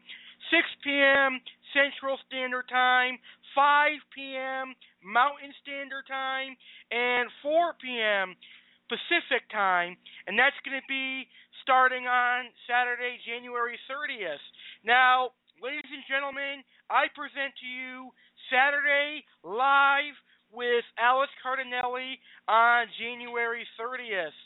6 p.m. Central Standard Time, 5 p.m. Mountain Standard Time, and 4 p.m. Pacific Time, and that's going to be starting on Saturday, January 30th. Now, ladies and gentlemen, I present to you Saturday live with Alex Cardinale on January 30th.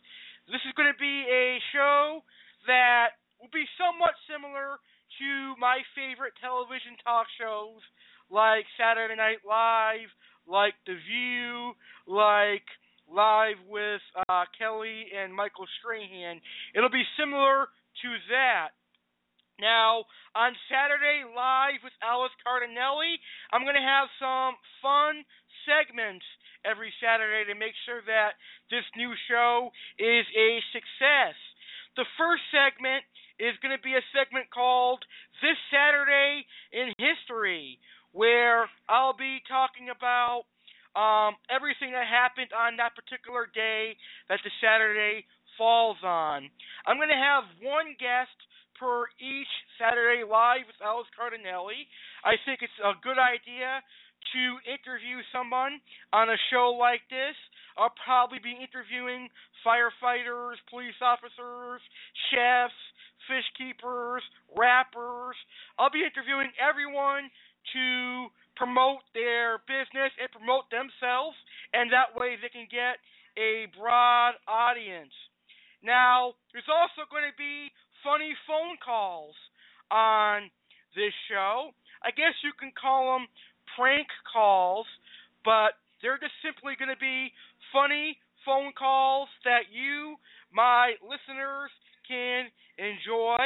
This is going to be a show that will be somewhat similar to my favorite television talk shows like Saturday Night Live, like The View, like Live with uh, Kelly and Michael Strahan. It'll be similar to that. Now, on Saturday Live with Alex Cardinale, I'm going to have some fun segments every Saturday to make sure that this new show is a success. The first segment is going to be a segment called This Saturday in History, where I'll be talking about um, everything happened on that particular day that the Saturday falls on. I'm going to have one guest per each Saturday Live with Alex Cardinale. I think it's a good idea to interview someone on a show like this. I'll probably be interviewing firefighters, police officers, chefs, fish keepers, rappers. I'll be interviewing everyone to promote their business and promote themselves, and that way they can get a broad audience. Now, there's also going to be funny phone calls on this show. I guess you can call them prank calls, but they're just simply going to be funny phone calls that you, my listeners, can enjoy.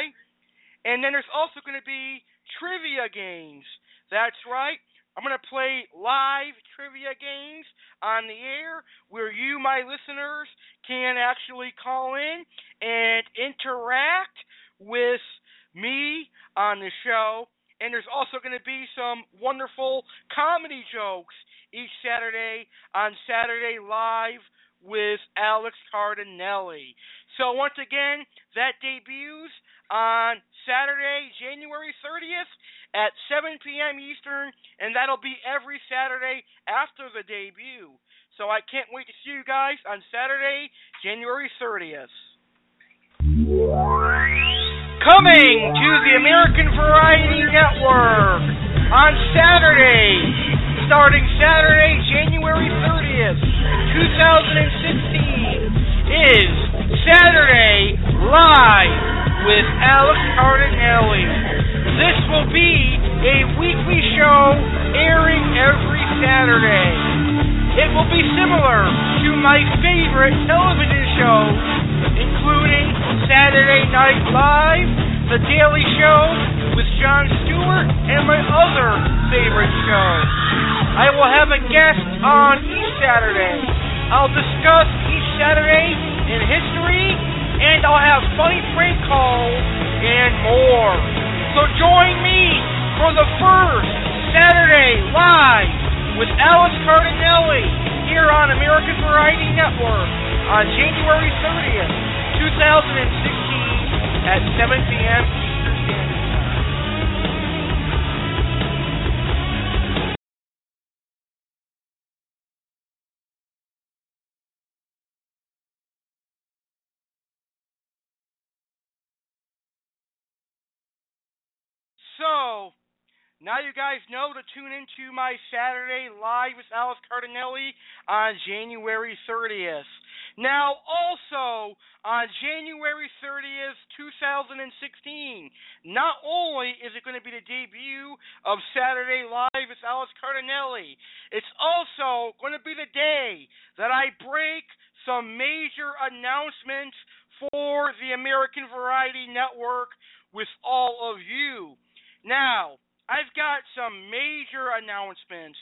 And then there's also going to be trivia games. That's right. I'm going to play live trivia games on the air where you, my listeners, can actually call in and interact with me on the show and there's also going to be some wonderful comedy jokes each Saturday on Saturday Live with Alex Cardinale. So once again, that debuts on Saturday, January 30th at 7 p.m. Eastern, and that'll be every Saturday after the debut. So I can't wait to see you guys on Saturday, January 30th. Coming to the American Variety Network on Saturday, starting Saturday, January 30th, 2016, is Saturday Live with Alex Cardinale. This will be a weekly show airing every Saturday. It will be similar to my favorite television show, including Saturday Night Live, The Daily Show with Jon Stewart, and my other favorite shows. I will have a guest on each Saturday. I'll discuss each Saturday in history, and I'll have funny prank calls and more. So join me for the first Saturday Live with Alex Cardinale here on American Variety Network on January 30th, 2016 at 7 p.m. Eastern Time. So, now you guys know to tune into my Saturday Live with Alex Cardinale on January 30th. Now, also on January 30th, 2016, not only is it going to be the debut of Saturday Live with Alex Cardinale, it's also going to be the day that I break some major announcements for the American Variety Network with all of you. Now, I've got some major announcements.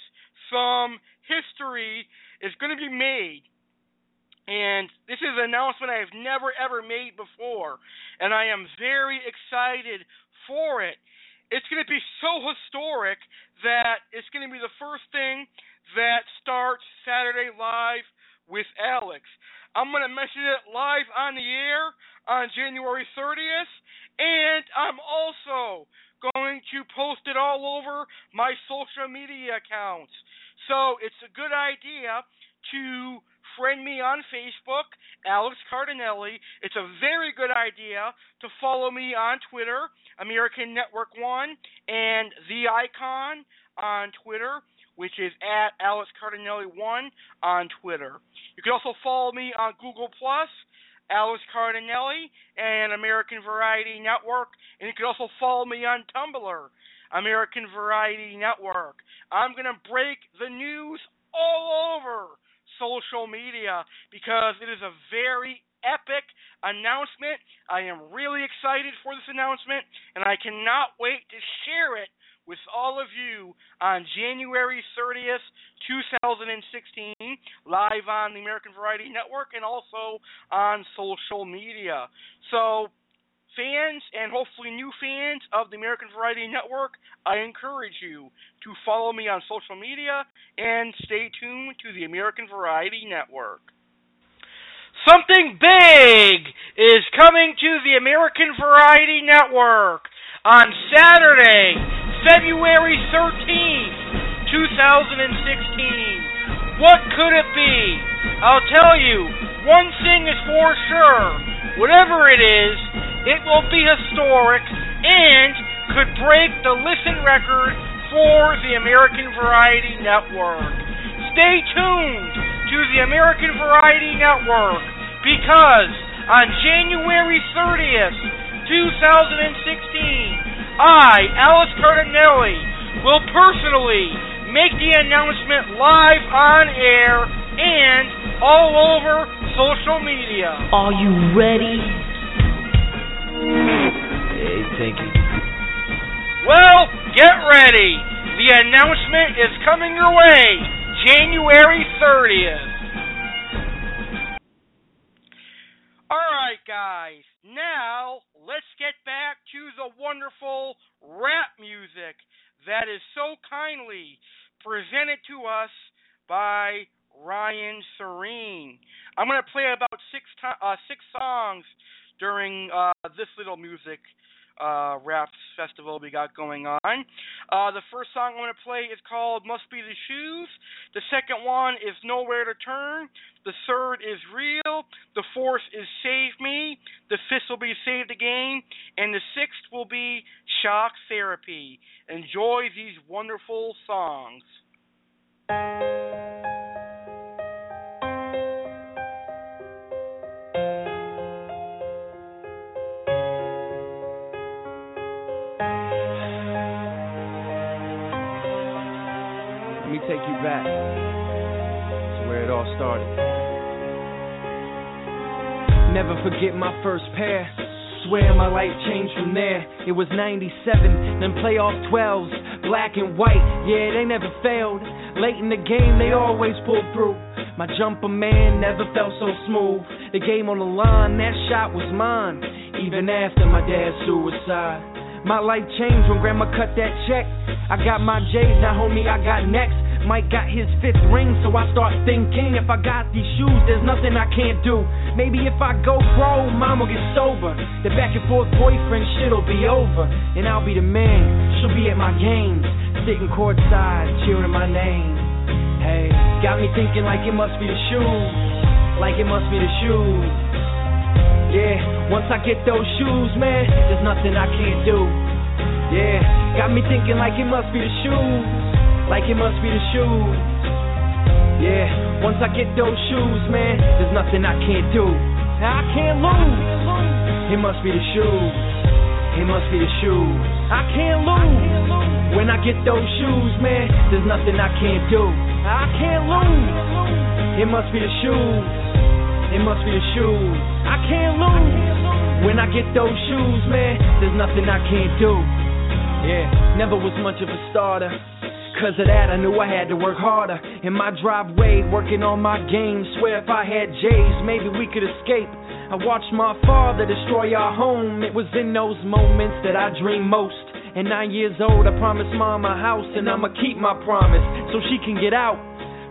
Some history is going to be made. And this is an announcement I have never ever made before. And I am very excited for it. It's going to be so historic that it's going to be the first thing that starts Saturday Live with Alex. I'm going to mention it live on the air on January 30th. And I'm also going to post it all over my social media accounts. So it's a good idea to friend me on Facebook, Alex Cardinale. It's a very good idea to follow me on Twitter, American Network One, and the Icon on Twitter. which is at Alex Cardinale1 on Twitter. You can also follow me on Google Plus, Alex Cardinale, and American Variety Network. And you can also follow me on Tumblr, American Variety Network. I'm going to break the news all over social media because it is a very epic announcement. I am really excited for this announcement, and I cannot wait to share it with all of you on January 30th, 2016, live on the American Variety Network and also on social media. So, fans and hopefully new fans of the American Variety Network, I encourage you to follow me on social media and stay tuned to the American Variety Network. Something big is coming to the American Variety Network on Saturday, February 13th, 2016. What could it be? I'll tell you, one thing is for sure. Whatever it is, it will be historic and could break the listen record for the American Variety Network. Stay tuned to the American Variety Network because on January 30th, 2016, I, Alex Cardinale, will personally make the announcement live on air and all over social media. Are you ready? Hey, thank you. Well, get ready. The announcement is coming your way January 30th. All right, guys. Now, let's get back to the wonderful rap music that is so kindly presented to us by Ryan Serene. I'm going to play about six to- uh, six songs during uh, this little music uh, rap festival we got going on. Uh, the first song I'm going to play is called Must Be the Shoes. The second one is Nowhere to Turn. The third is Real. The fourth is Save Me. The fifth will be Save the Game. And the sixth will be Shock Therapy. Enjoy these wonderful songs. Take you back to where it all started. Never forget my first pair. Swear my life changed from there. It was 97, then playoff 12s, black and white. Yeah, they never failed. Late in the game, they always pulled through. My jumper man never felt so smooth. The game on the line, that shot was mine. Even after my dad's suicide. My life changed when grandma cut that check. I got my J's, now homie, I got next. Mike got his fifth ring, so I start thinking if I got these shoes, there's nothing I can't do. Maybe if I go pro, will get sober. The back and forth boyfriend shit'll be over, and I'll be the man. She'll be at my games, sitting courtside, cheering my name. Hey, got me thinking like it must be the shoes, like it must be the shoes. Yeah, once I get those shoes, man, there's nothing I can't do. Yeah, got me thinking like it must be the shoes, like it must be the shoes. Yeah, once I get those shoes, man, there's nothing I can't do. I can't lose. It must be the shoes. It must be the shoes. I can't lose. When I get those shoes, man, there's nothing I can't do. I can't lose. It must be the shoes. It must be the shoes. I can't lose. When I get those shoes, man, there's nothing I can't do. Yeah, never was much of a starter. Cause of that, I knew I had to work harder. In my driveway, working on my game. Swear if I had J's, maybe we could escape. I watched my father destroy our home. It was in those moments that I dreamed most. At nine years old, I promised mom a house, and I'ma keep my promise so she can get out.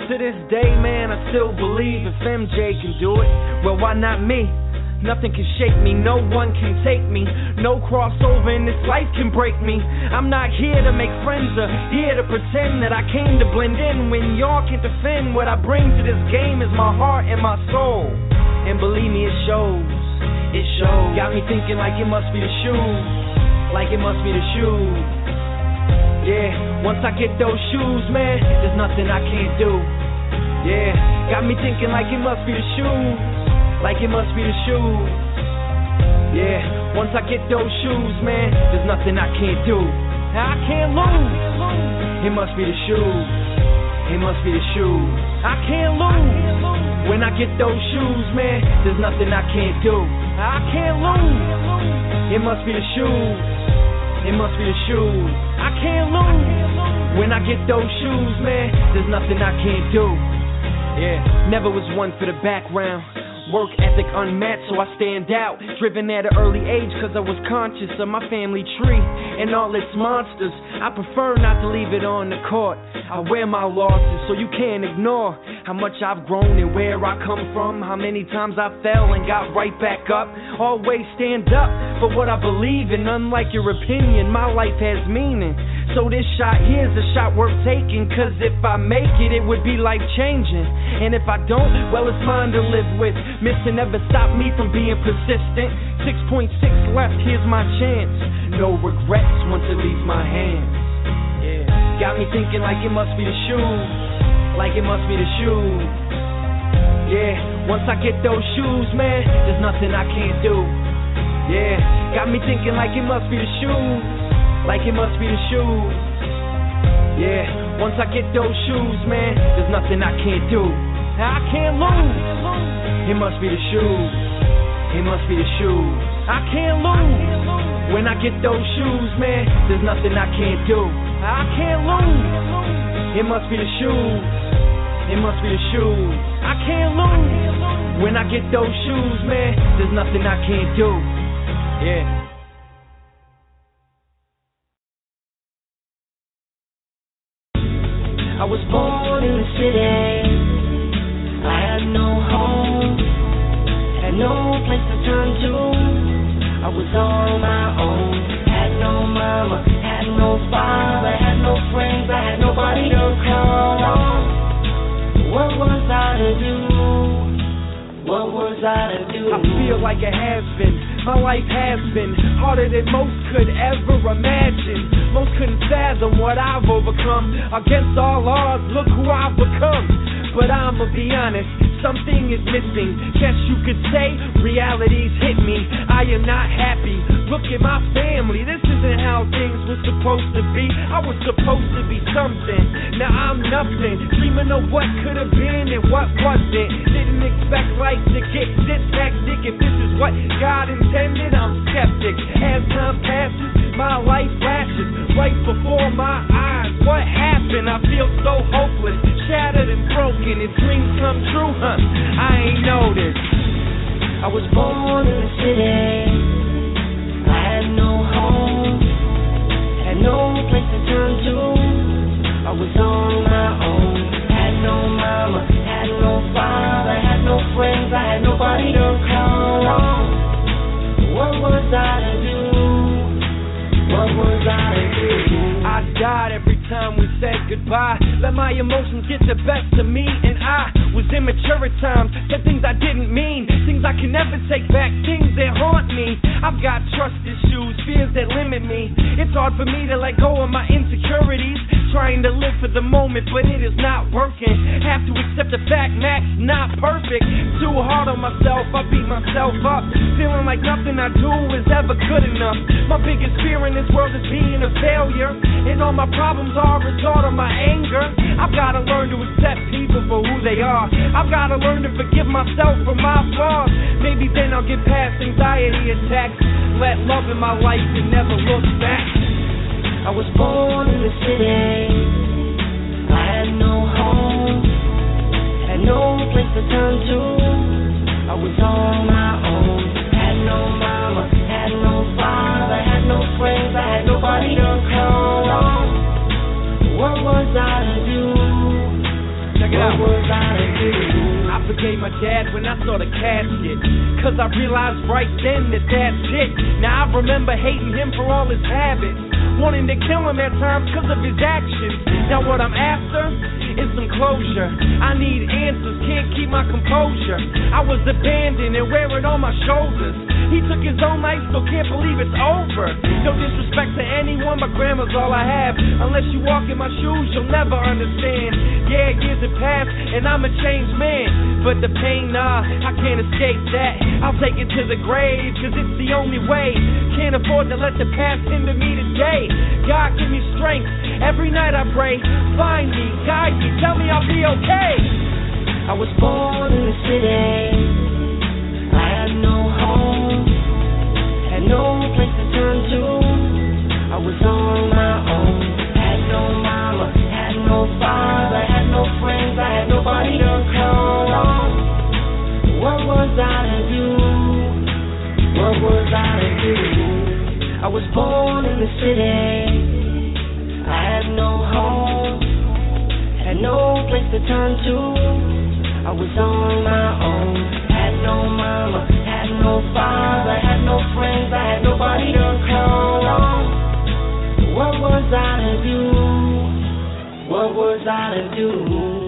To this day, man, I still believe if MJ can do it, well, why not me? Nothing can shake me, no one can take me. No crossover in this life can break me. I'm not here to make friends or here to pretend that I came to blend in when y'all can't defend. What I bring to this game is my heart and my soul. And believe me, it shows. It shows. Got me thinking like it must be the shoes. Like it must be the shoes. Yeah, once I get those shoes, man, there's nothing I can't do. Yeah, got me thinking like it must be the shoes, like it must be the shoes. Yeah, once I get those shoes, man, there's nothing I can't do. Now I can't lose. It must be the shoes. It must be the shoes. I can't lose. When I get those shoes, man, there's nothing I can't do. I can't lose. It must be the shoes. It must be the shoes. I can't lose. When I get those shoes, man, there's nothing I can't do. Yeah, never was one for the background. Work ethic unmatched, so I stand out. Driven at an early age, cause I was conscious of my family tree and all its monsters. I prefer not to leave it on the court. I wear my losses, so you can't ignore how much I've grown and where I come from. How many times I fell and got right back up. Always stand up for what I believe in. Unlike your opinion, my life has meaning. So this shot here's a shot worth taking. Cause if I make it, it would be life changing. And if I don't, well, it's mine to live with. Missing never stopped me from being persistent. 6.6 left, here's my chance. No regrets once it leaves my hands. Yeah. Got me thinking like it must be the shoes. Like it must be the shoes. Yeah, once I get those shoes, man, there's nothing I can't do. Yeah, got me thinking like it must be the shoes. Like it must be the shoes. Yeah, once I get those shoes, man, there's nothing I can't do. I can't lose. It must be the shoes. It must be the shoes. I can't lose. When I get those shoes, man, there's nothing I can't do. I can't lose. It must be the shoes. It must be the shoes. I can't lose. When I get those shoes, man, there's nothing I can't do. Yeah. Like it has been. My life has been harder than most could ever imagine. Most couldn't fathom what I've overcome. Against all odds, look who I've become. But I'ma be honest, something is missing. Guess you could say reality's hit me. I am not happy. Look at my family. This isn't how things were supposed to be. I was supposed to be something. Now I'm nothing. Dreaming of what could have been and what wasn't. Didn't expect life to get this hectic. If this is what God intended, I'm skeptic. As time passes, my life flashes right before my eyes. What happened? I feel so hopeless, shattered and broken. If dreams come true, huh? I ain't this. I was born in the city. I had no home, had no place to turn to. I was on my own, had no mama, had no father, had no friends, I had nobody to call on. What was I to do? What was I to? I died every time we said goodbye. Let my emotions get the best of me, and I was immature at times. Said things I didn't mean, things I can never take back, things that haunt me. I've got trust issues, fears that limit me. It's hard for me to let go of my insecurities. Trying to live for the moment, but it is not working. Have to accept the fact, Max, not perfect. Too hard on myself, I beat myself up. Feeling like nothing I do is ever good enough. My biggest fear in this world is being a failure. And all my problems of my anger. I've gotta learn to accept people for who they are. I've gotta learn to forgive myself for my flaws. Maybe then I'll get past anxiety attacks. Let love in my life and never look back. I was born in the city. I had no home, had no place to turn to. I was on my own, had no mama, had no father, had no friends, I had nobody to call on. What was I to do? Check it out. What was I to do? I forgave my dad when I saw the casket. Cause I realized right then that that's it. Now I remember hating him for all his habits. Wanting to kill him at times cause of his actions. Now what I'm after is some closure. I need answers, can't keep my composure. I was abandoned and wearing on my shoulders. He took his own life, so can't believe it's over. No disrespect to anyone, my grandma's all I have. Unless you walk in my shoes, you'll never understand. Yeah, years have passed, and I'm a changed man. But the pain, nah, I can't escape that. I'll take it to the grave, cause it's the only way. Can't afford to let the past hinder me today. God, give me strength. Every night I pray. Find me, guide me, tell me I'll be okay. I was born in the city. I had no home, had no place to turn to. I was on my own, had no mama, had no father, had no friends, I had nobody to call. What was I to do? What was I to do? I was born in the city. I had no home, had no place to turn to. I was on my own, had no mama, had no father, had no friends, I had nobody to call on. What was I to do? What was I to do?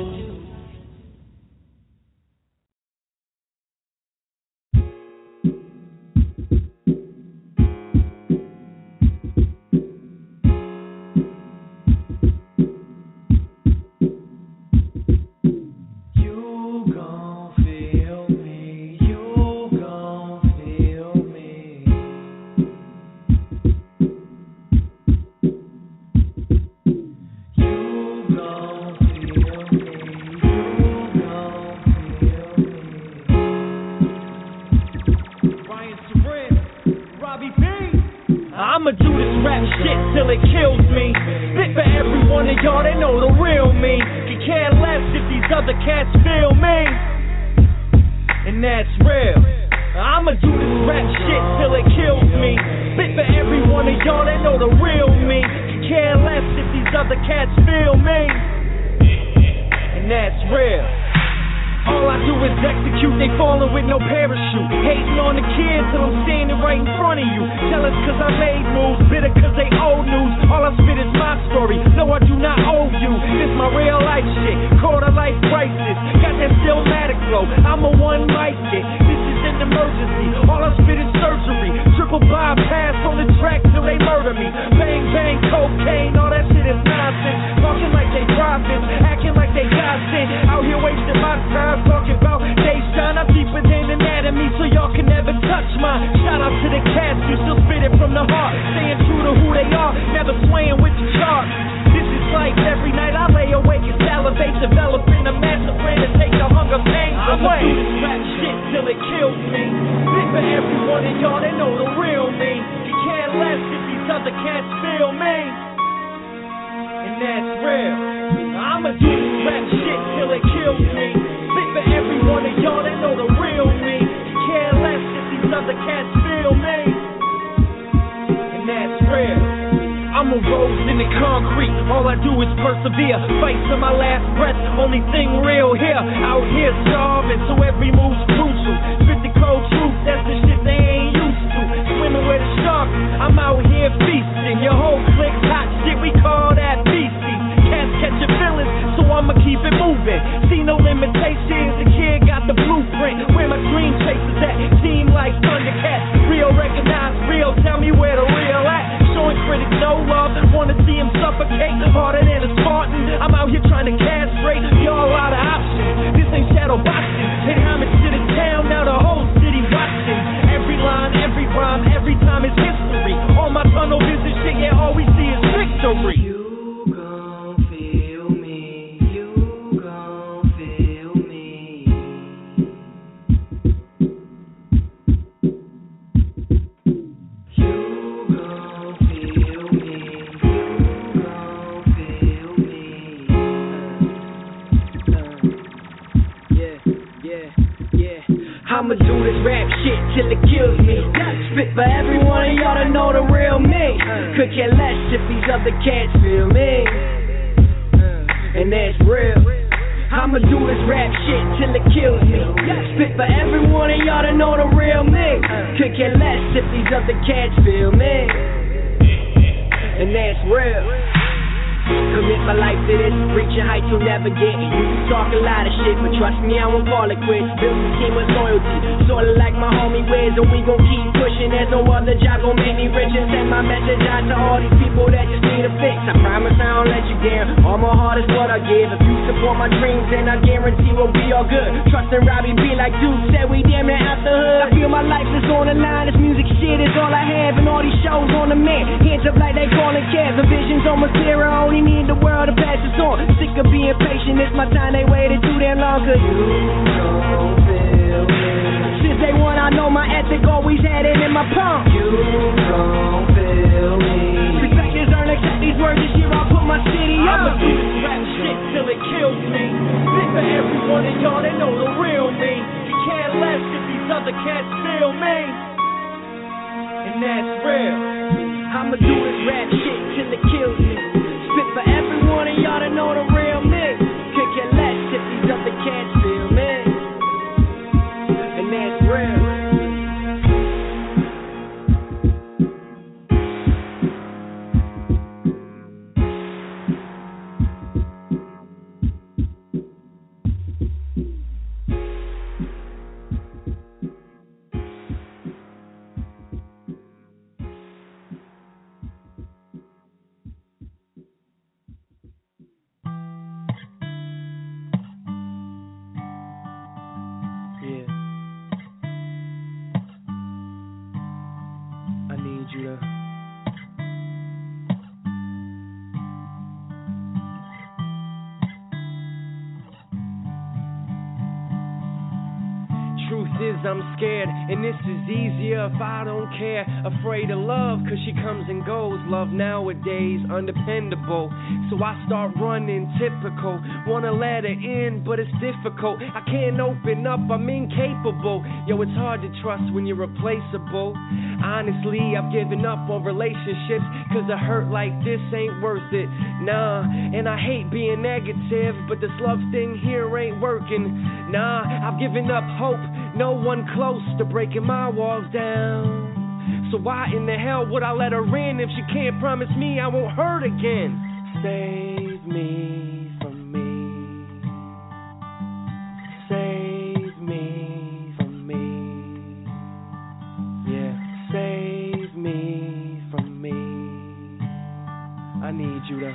Trust when you're replaceable. Honestly, I've given up on relationships, cause a hurt like this ain't worth it. Nah, and I hate being negative, but this love thing here ain't working. Nah, I've given up hope. No one close to breaking my walls down. So why in the hell would I let her in if she can't promise me I won't hurt again? Save me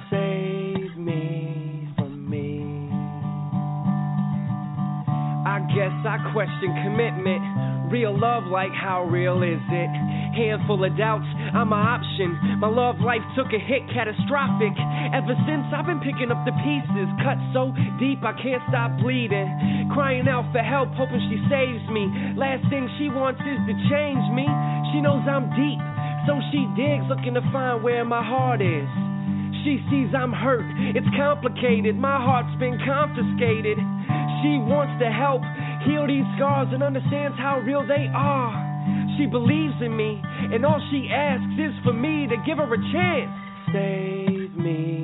save me from me. I guess I question commitment. Real love, like how real is it? Handful of doubts, I'm an option. My love life took a hit, catastrophic. Ever since I've been picking up the pieces, cut so deep I can't stop bleeding. Crying out for help, hoping she saves me. Last thing she wants is to change me. She knows I'm deep, so she digs, looking to find where my heart is. She sees I'm hurt, it's complicated. My heart's been confiscated. She wants to help heal these scars and understands how real they are. She believes in me, and all she asks is for me to give her a chance. Save me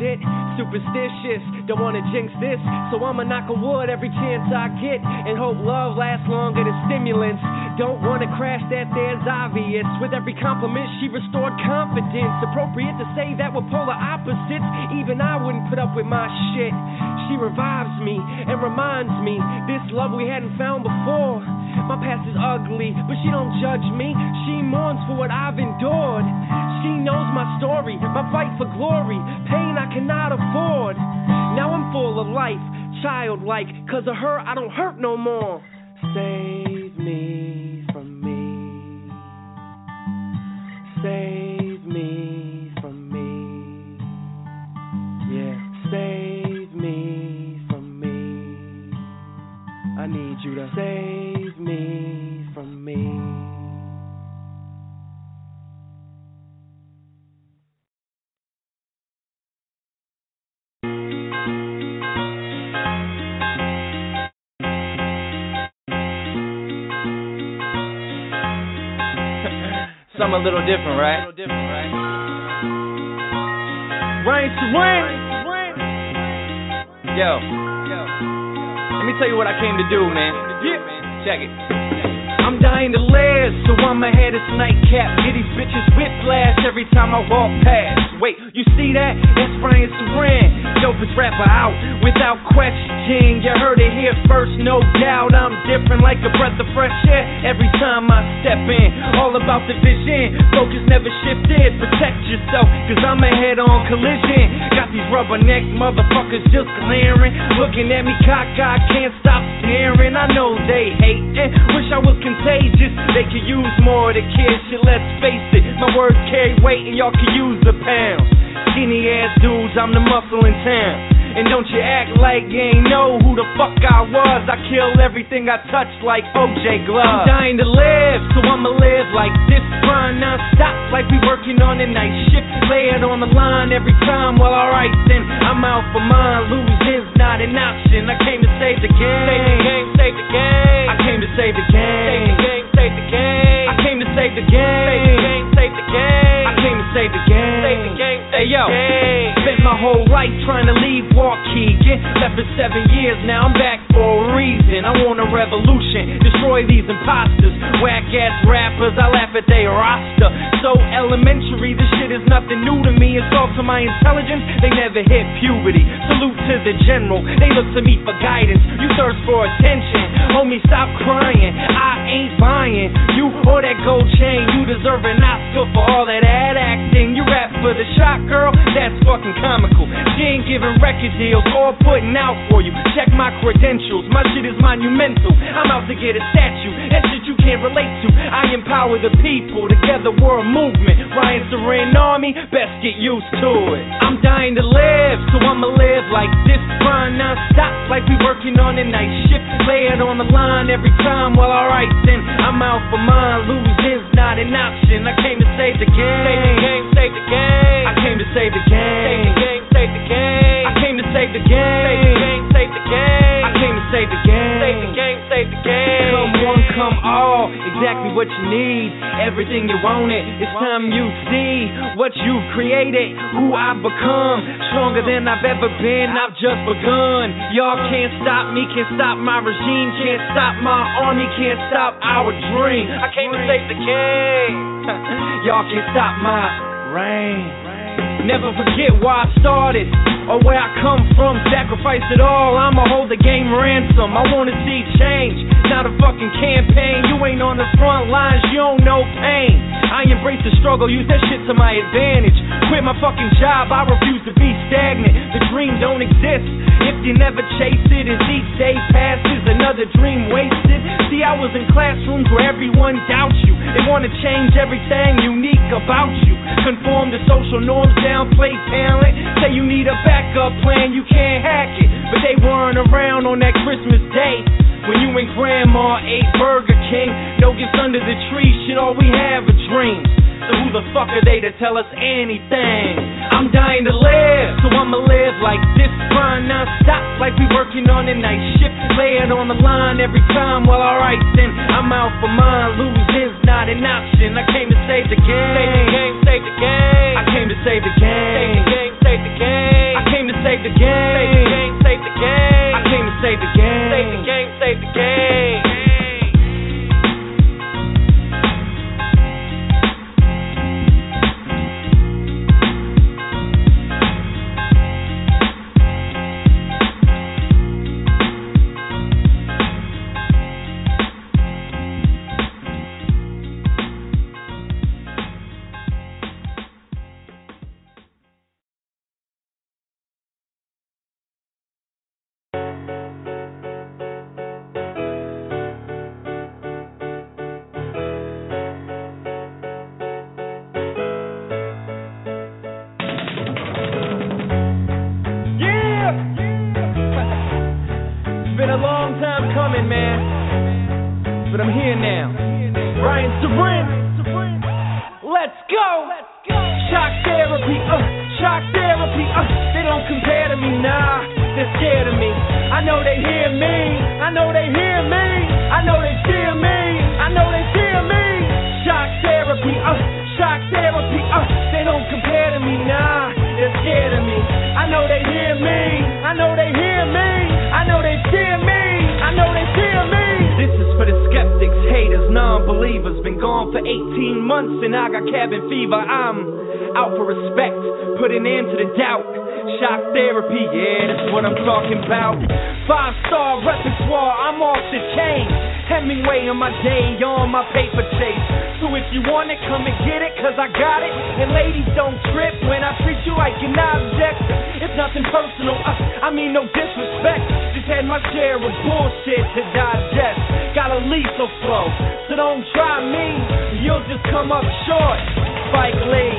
it? Superstitious, don't wanna jinx this, so I'ma knock on wood every chance I get and hope love lasts longer than stimulants. Don't wanna crash that there's obvious. With every compliment, she restored confidence. Appropriate to say that we're polar opposites. Even I wouldn't put up with my shit. She revives me and reminds me this love we hadn't found before. My past is ugly, but she don't judge me. She mourns for what I've endured. She knows my story, my fight for glory, pain I cannot afford. Now I'm full of life, childlike. Cause of her, I don't hurt no more. Save Something a little different, right? Rain to rain. Yo. Let me tell you what I came to do, man. Check it. I'm dying to live, so I'ma head this nightcap. Get these bitches whiplash every time I walk past. Wait, you see that? That's Ryan Serene, dopest rapper out without question. You heard it here first, no doubt. I'm different like a breath of fresh air every time I step in. All about the vision, focus never shifted. Protect yourself, cause I'm a head on collision. Got these rubberneck motherfuckers just glaring. Looking at me cockeyed, can't stop staring. I know they hating, wish I was contagious. They could use more of the kids, shit, let's face it. My words carry weight and y'all can use the pound. Skinny ass dudes, I'm the muscle in town. And don't you act like you ain't know who the fuck I was. I kill everything I touch like OJ Glove. I'm dying to live, so I'ma live like this. Grind non stop, like we working on a night shift. Lay it on the line every time. Well, alright then, I'm out for mine. Losing's not an option. I came to save the game. Save the game, save the game. I came to save the game. Save the game, save the game. I came to save the game. Save the game, save the game. I came to save the game. Save the game, hey yo. Spent my whole life trying to leave Waukegan. Left for seven years, now I'm back for a reason. I want a revolution, destroy these imposters. Whack ass rappers, I laugh at their roster. So elementary, this shit is nothing new to me. It's all to my intelligence, they never hit puberty. Salute to the general, they look to me for guidance. You thirst for attention, homie, stop crying. I ain't buying you or that gold chain. You deserve an Oscar for all that ad acting. You rap for the shot, girl, that's fucking comical. She ain't giving record deals or putting out for you. Check my credentials, my shit is monumental. I'm out to get a statue, that shit you can't relate to. I empower the people, together we're a movement. Ryan Serene Army, best get used to it. I'm dying to live, so I'ma live like this. Grind non stop, like we working on a night shift. Lay it on the line every time. Well, alright then, I'm out for mine. Losing's not an option. I came to save the game. Save the game, save the game. I came to save the game. Save the game, save the game. I came to save the game. Save the game, save the game. I came to save the game. Save the game, save the game. Come one, come all. Exactly what you need. Everything you wanted. It's time you see what you've created. Who I've become. Stronger than I've ever been. I've just begun. Y'all can't stop me. Can't stop my regime. Can't stop my army. Can't stop our dream. I came to save the game. Y'all can't stop my reign. Never forget why I started or where I come from. Sacrifice it all. I'ma hold the game ransom. I wanna see change, not a fucking campaign. You ain't on the front lines, you don't know pain. I embrace the struggle, use that shit to my advantage. Quit my fucking job, I refuse to be stagnant. The dream don't exist if you never chase it. As each day passes, another dream wasted. See, I was in classrooms where everyone doubts you. They wanna change everything unique about you. Conform to social norms, downplay talent. Say you need a backup plan, you can't hack it. But they weren't around on that Christmas day. When you and grandma ate Burger King, no gifts under the tree, shit, all we have are dreams. So who the fuck are they to tell us anything? I'm dying to live, so I'ma live like this. Grind non stop, like we working on a night shift. Lay it on the line every time. Well, alright then, I'm out for mine. Losing's not an option. I came to save the game. Save the game, save the game. I came to save the game. Save the game, save the game. I came to save the game. Save the game, save the game. I came to save the game. Save the game, me. Uh, they don't compare to me, nah. They're scared of me. I know they hear me. I know they hear me. I know they cheer me. I know they cheer me. Shock therapy. Uh, shock therapy. Uh, they don't compare to me, nah. They're scared of me. I know they hear me. I know they hear me. I know they cheer me. I know they cheer me. This is for the skeptics, haters, non-believers. Been gone for 18 months and I got cabin fever. I'm out for respect, putting an end to the doubt. Shock therapy, yeah, that's what I'm talking about. Five star repertoire, I'm off the chain. Hemingway on my day, on my paper chase. So if you want it, come and get it, cause I got it. And ladies, don't trip when I treat you like an object. It's nothing personal, uh, I mean no disrespect. Just had my share of bullshit to digest. Got a lethal flow, so don't try me. You'll just come up short. Spike Lee,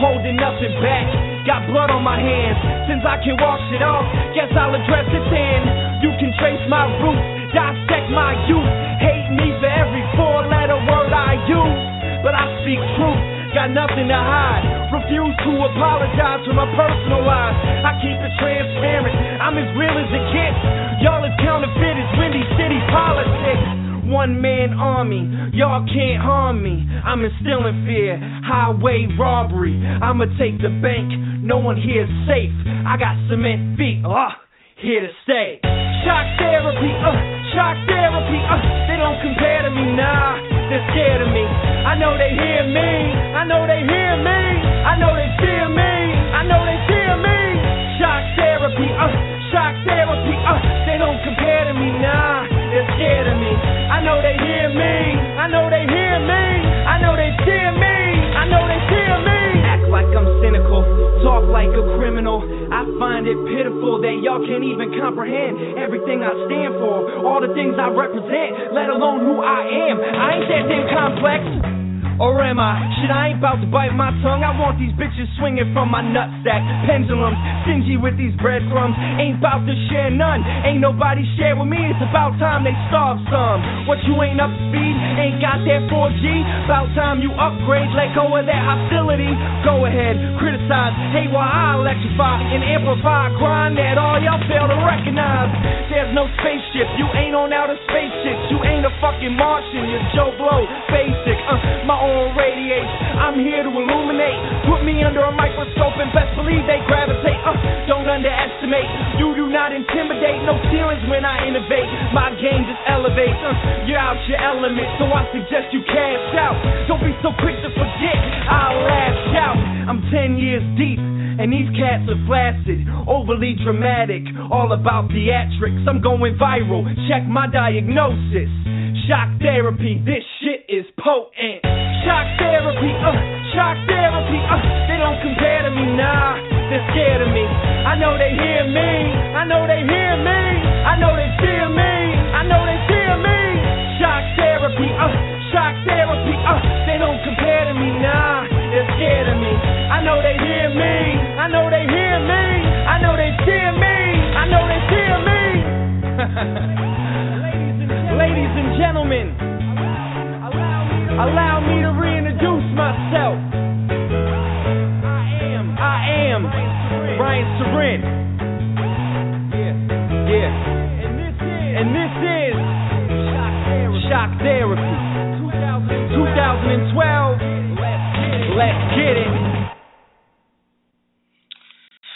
holding nothing back. Got blood on my hands. Since I can wash it off, guess I'll address it then. You can trace my roots, dissect my youth. Hate me for every four letter word I use. But I speak truth, got nothing to hide. Refuse to apologize for my personal life. I keep it transparent, I'm as real as it gets. Y'all as counterfeit as Windy City politics one man army. Y'all can't harm me. I'm instilling fear. Highway robbery. I'ma take the bank. No one here's safe. I got cement feet. Uh, here to stay. Shock therapy. Uh, shock therapy. Uh, they don't compare to me. Nah, they're scared of me. I know they hear me. I know they hear me. I know they fear me. I know they fear me. Shock therapy. Uh, shock therapy. Uh, they don't compare to me. Nah, they're scared of me. I know they hear me. I know they hear me. I know they fear me. I know they fear me. Act like I'm cynical. Talk like a criminal. I find it pitiful that y'all can't even comprehend everything I stand for. All the things I represent, let alone who I am. I ain't that damn complex. Or am I? Shit, I ain't about to bite my tongue. I want these bitches swinging from my nutsack. Pendulums, stingy with these breadcrumbs. Ain't about to share none. Ain't nobody share with me. It's about time they starve some. What you ain't up to speed? Ain't got that 4G? About time you upgrade. Let go of that hostility. Go ahead, criticize. Hey, while I electrify and amplify, grind that all y'all fail to recognize. There's no spaceship. You ain't on outer spaceship. You ain't a fucking Martian. You're Joe Blow. Basic. Uh, my own radiates. I'm here to illuminate. Put me under a microscope and best believe they gravitate. Uh, don't underestimate. You do not intimidate. No ceilings when I innovate. My game just elevates. Uh, you're out your element, so I suggest you cash out. Don't be so quick to forget. I'll lash out. I'm 10 years deep. And these cats are flaccid, overly dramatic, all about theatrics. I'm going viral, check my diagnosis. Shock therapy, this shit is potent. Shock therapy, uh, shock therapy, uh, they don't compare to me, nah, they're scared of me. I know they hear me, I know they hear me, I know they fear me, I know they fear me. Shock therapy, uh, shock therapy, uh, they don't compare to me, nah, they're scared of me. I know they hear me, I know they hear me, I know they fear me, I know they fear me. Ladies and gentlemen, allow me to reintroduce myself. I am, I am Ryan Serene. Yeah, yeah. And this is Shock Therapy 2012. Let's get it.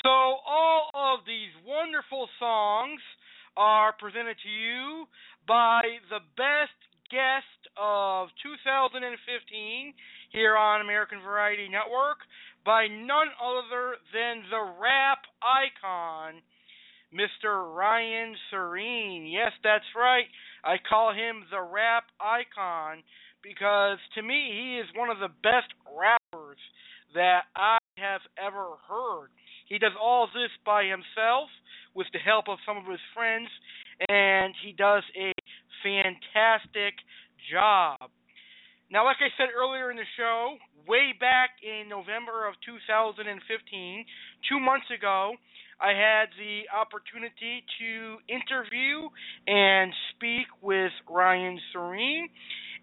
So, all of these wonderful songs are presented to you by the best guest of 2015 here on American Variety Network by none other than the rap icon, Mr. Ryan Serene. Yes, that's right. I call him the rap icon because to me he is one of the best rappers that I have ever heard. He does all this by himself with the help of some of his friends, and he does a fantastic job. Now, like I said earlier in the show, way back in November of 2015, two months ago, I had the opportunity to interview and speak with Ryan Serene,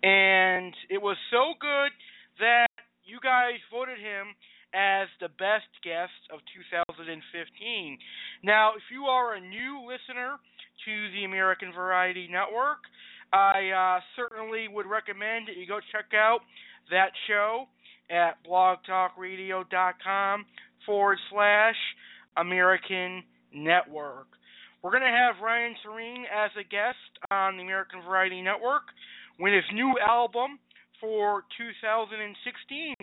and it was so good that you guys voted him as the best guest of 2015. Now, if you are a new listener to the American Variety Network. I uh, certainly would recommend that you go check out that show at blogtalkradio.com forward slash American Network. We're going to have Ryan Serene as a guest on the American Variety Network when his new album for 2016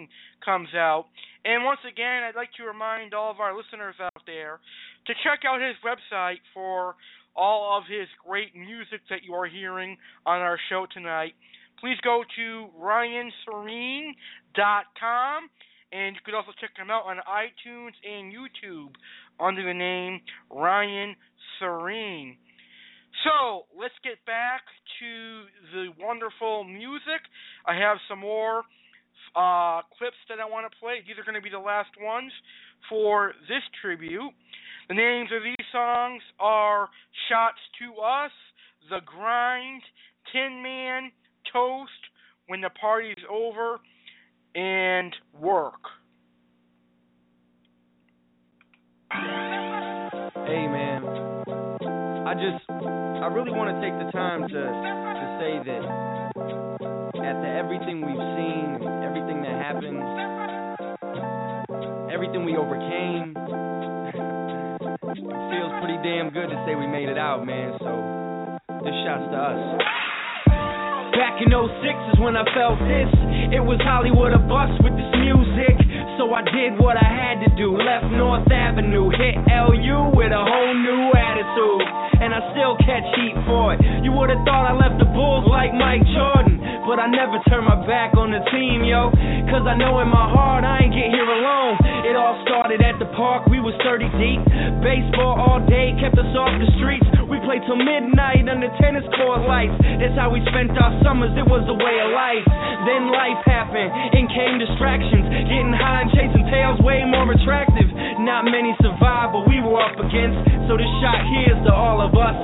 comes out. And once again, I'd like to remind all of our listeners out there to check out his website for all of his great music that you are hearing on our show tonight. Please go to ryanserene.com and you can also check him out on iTunes and YouTube under the name Ryan Serene. So let's get back to the wonderful music. I have some more uh, clips that I want to play. These are going to be the last ones for this tribute. The names of these songs are Shots to Us, The Grind, Tin Man, Toast, When the Party's Over, and Work. Hey man, I just I really want to take the time to to say that after everything we've seen, everything that happened, everything we overcame, feels pretty damn good to say we made it out, man. So this shot's to us. Back in 06 is when I felt this. It was Hollywood a bus with this music. So I did what I had to do. Left North Avenue, hit LU with a whole new attitude. And I still catch heat for it. You would have thought I left the Bulls like Mike Jordan. But I never turn my back on the team, yo. Cause I know in my heart I ain't get here alone. It all started at the park, we was 30 deep. Baseball all day kept us off the streets. We played till midnight under tennis court lights. That's how we spent our summers, it was a way of life. Then life happened, and came distractions. Getting high and chasing tails, way more attractive. Not many survived, but we were up against. So this shot here's to all of us.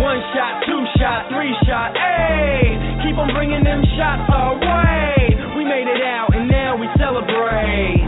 One shot, two shot, three shot, hey! Keep on bringing them shots our way. We made it out, and now we celebrate.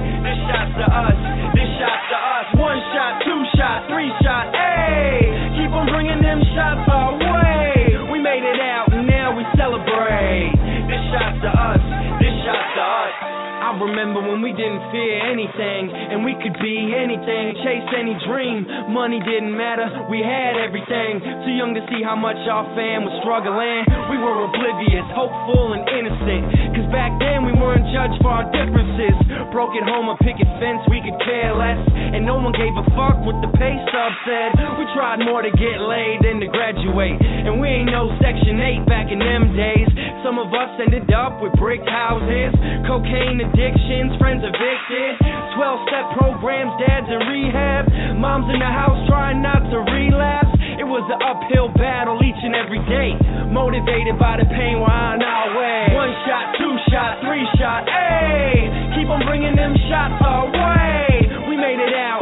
Remember when we didn't fear anything, and we could be anything, chase any dream. Money didn't matter, we had everything. Too young to see how much our fam was struggling. We were oblivious, hopeful, and innocent. Cause back then we weren't judged for our differences. Broke at home, a picket fence, we could care less. And no one gave a fuck what the pay stub said. We tried more to get laid than to graduate. And we ain't no Section 8 back in them days. Some of us ended up with brick houses, cocaine addictions, friends evicted, 12 step programs, dads in rehab, moms in the house trying not to relapse. It was an uphill battle each and every day, motivated by the pain we're on our way. One shot, two shot, three shot, hey, keep on bringing them shots our way. We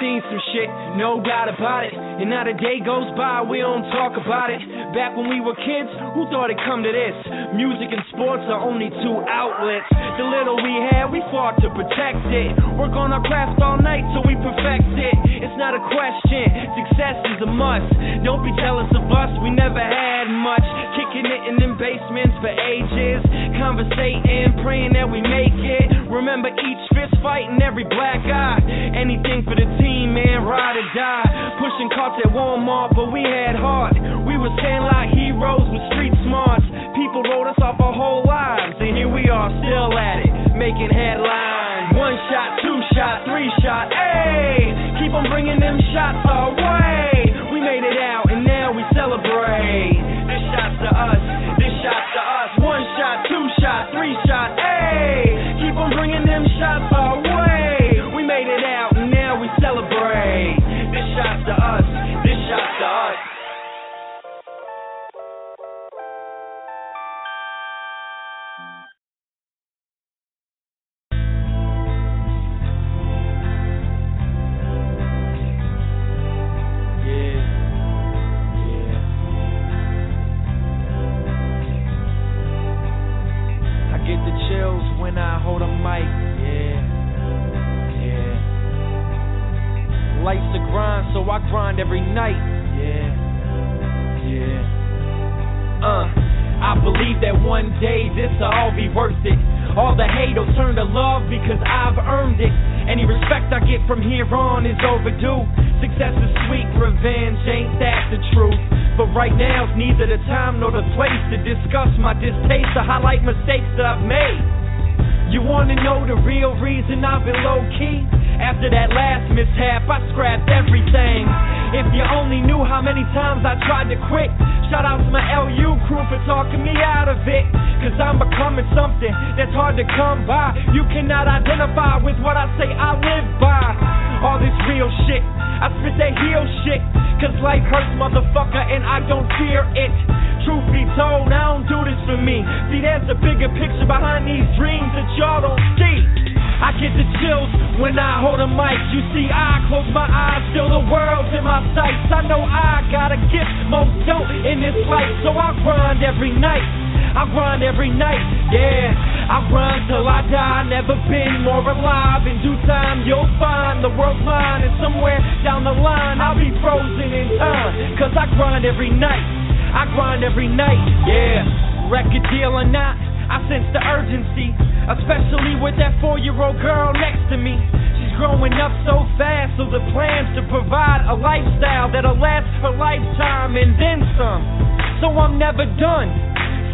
seen some shit, no doubt about it. And now the day goes by, we don't talk about it. Back when we were kids, who thought it'd come to this? Music and sports are only two outlets. The little we had, we fought to protect it. Work on our craft all night till we perfect it. It's not a question, success is a must. Don't be jealous of us, we never had much. Kicking it in them basements for ages. Conversating, praying that we make it. Remember each fist fight and every black eye. Anything for the team, man, ride or die. Pushing carts at Walmart, but we had heart. We were like heroes with street smarts. People wrote us off our whole lives, and here we are still at it, making headlines. One shot, two shot, three shot, hey! Keep on bringing them shots our way. Any respect I get from here on is overdue. Success is sweet, revenge ain't that the truth. But right now's neither the time nor the place to discuss my distaste, to highlight mistakes that I've made. You wanna know the real reason I've been low key? After that last mishap, I scrapped everything. If you only knew how many times I tried to quit. Shout out to my LU crew for talking me out of it. Cause I'm becoming something that's hard to come by. You cannot identify with what I say I live by. All this real shit, I spit that heel shit. Cause life hurts, motherfucker, and I don't fear it. Truth be told, I don't do this for me. See, there's a bigger picture behind these dreams that y'all don't see. I get the chills when I hold a mic. You see, I close my eyes, still the world's in my sights. I know I got a gift, most don't in this life, so I grind every night. I grind every night, yeah. I grind till I die, never been more alive. In due time, you'll find the world's mine, and somewhere down the line, I'll be frozen in time. Cause I grind every night, I grind every night, yeah. Record deal or not, I sense the urgency, especially with that four year old girl next to me. She's growing up so fast, so the plans to provide a lifestyle that'll last for lifetime and then some. So I'm never done.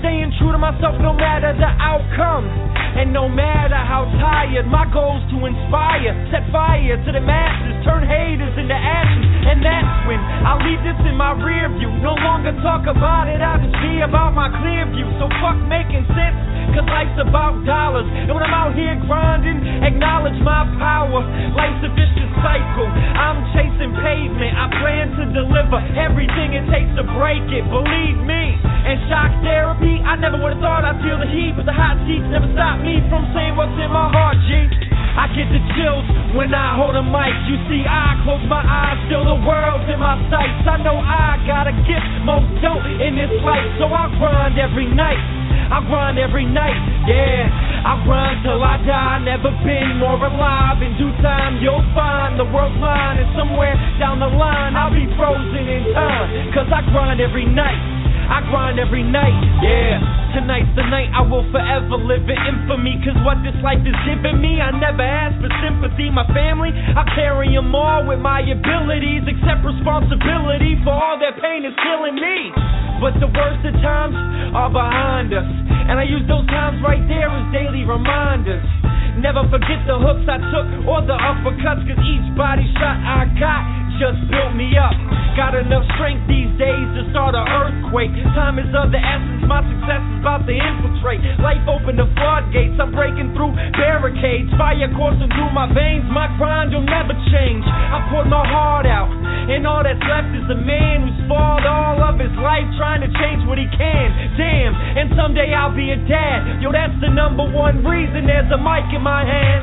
Staying true to myself no matter the outcome. And no matter how tired, my goal's to inspire, set fire to the masses, turn haters into ashes. And that's when I'll leave this in my rear view. No longer talk about it, I'll just be about my clear view. So fuck making sense, cause life's about dollars. And when I'm out here grinding, acknowledge my power. Life's a vicious cycle. I'm chasing pavement, I plan to deliver everything it takes to break it. Believe me. And shock therapy, I never would've thought I'd feel the heat, but the hot seats never stop me from saying what's in my heart, G. I get the chills when I hold a mic. You see, I close my eyes, still the world's in my sights. I know I got a gift, most don't in this life, so I grind every night. I grind every night, yeah. I grind till I die, never been more alive. In due time, you'll find the world's mine, and somewhere down the line, I'll be frozen in time. Cause I grind every night. I grind every night, yeah. Tonight's the night I will forever live in infamy. Cause what this life is giving me, I never asked for sympathy. My family, I carry them all with my abilities. Accept responsibility for all that pain is killing me. But the worst of times are behind us. And I use those times right there as daily reminders. Never forget the hooks I took or the uppercuts, cause each body shot I got just built me up. Got enough strength these days to start an earthquake. Time is of the essence, my success is about to infiltrate. Life opened the floodgates, I'm breaking through barricades. Fire coursing through my veins, my grind will never change. I poured my heart out, and all that's left is a man who's fought all of his life trying to change what he can. Damn, and someday I'll be a dad. Yo, that's the number one reason there's a mic in my hand.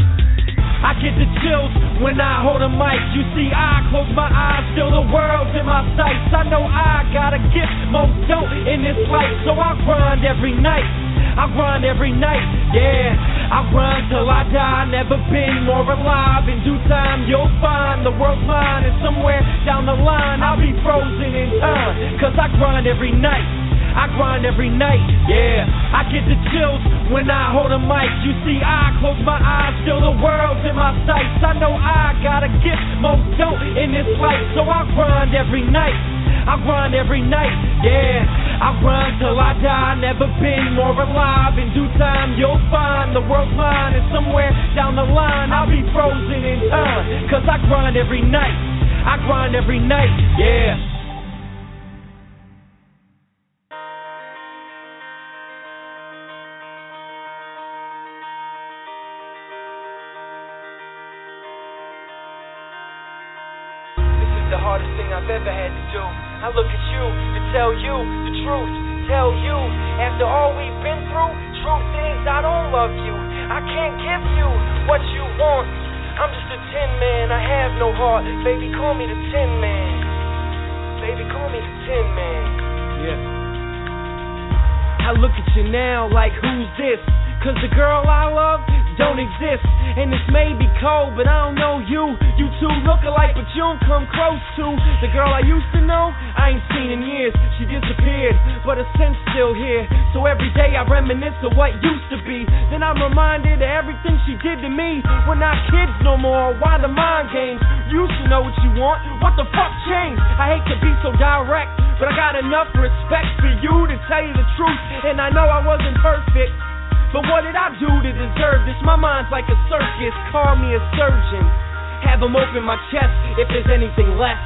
I get the chills when I hold a mic. You see, I close my eyes, still the world's in my sights. I know I got a gift, most don't in this life, so I grind every night. I grind every night, yeah. I grind till I die, never been more alive. In due time, you'll find the world's mine, and somewhere down the line, I'll be frozen in time. Cause I grind every night. I grind every night, yeah. I get the chills when I hold a mic. You see, I close my eyes, still the world's in my sights. I know I got a gift, most don't in this life, so I grind every night. I grind every night, yeah. I grind till I die, never been more alive. In due time, you'll find the world's mine, and somewhere down the line, I'll be frozen in time. Cause I grind every night. I grind every night, yeah. Hardest thing I've ever had to do. I look at you to tell you the truth. Tell you, after all we've been through, truth is I don't love you. I can't give you what you want. I'm just a tin man, I have no heart. Baby, call me the tin man. Baby, call me the tin man. Yeah. I look at you now like who's this? Cause the girl I love don't exist. And this may be cold, but I don't know you. You two look alike, but you don't come close to the girl I used to know. I ain't seen in years. She disappeared, but her scent's still here. So every day I reminisce of what used to be. Then I'm reminded of everything she did to me. We're not kids no more. Why the mind games? You used to know what you want. What the fuck changed? I hate to be so direct, but I got enough respect for you to tell you the truth. And I know I wasn't perfect. But what did I do to deserve this? My mind's like a circus, call me a surgeon. Have them open my chest if there's anything left.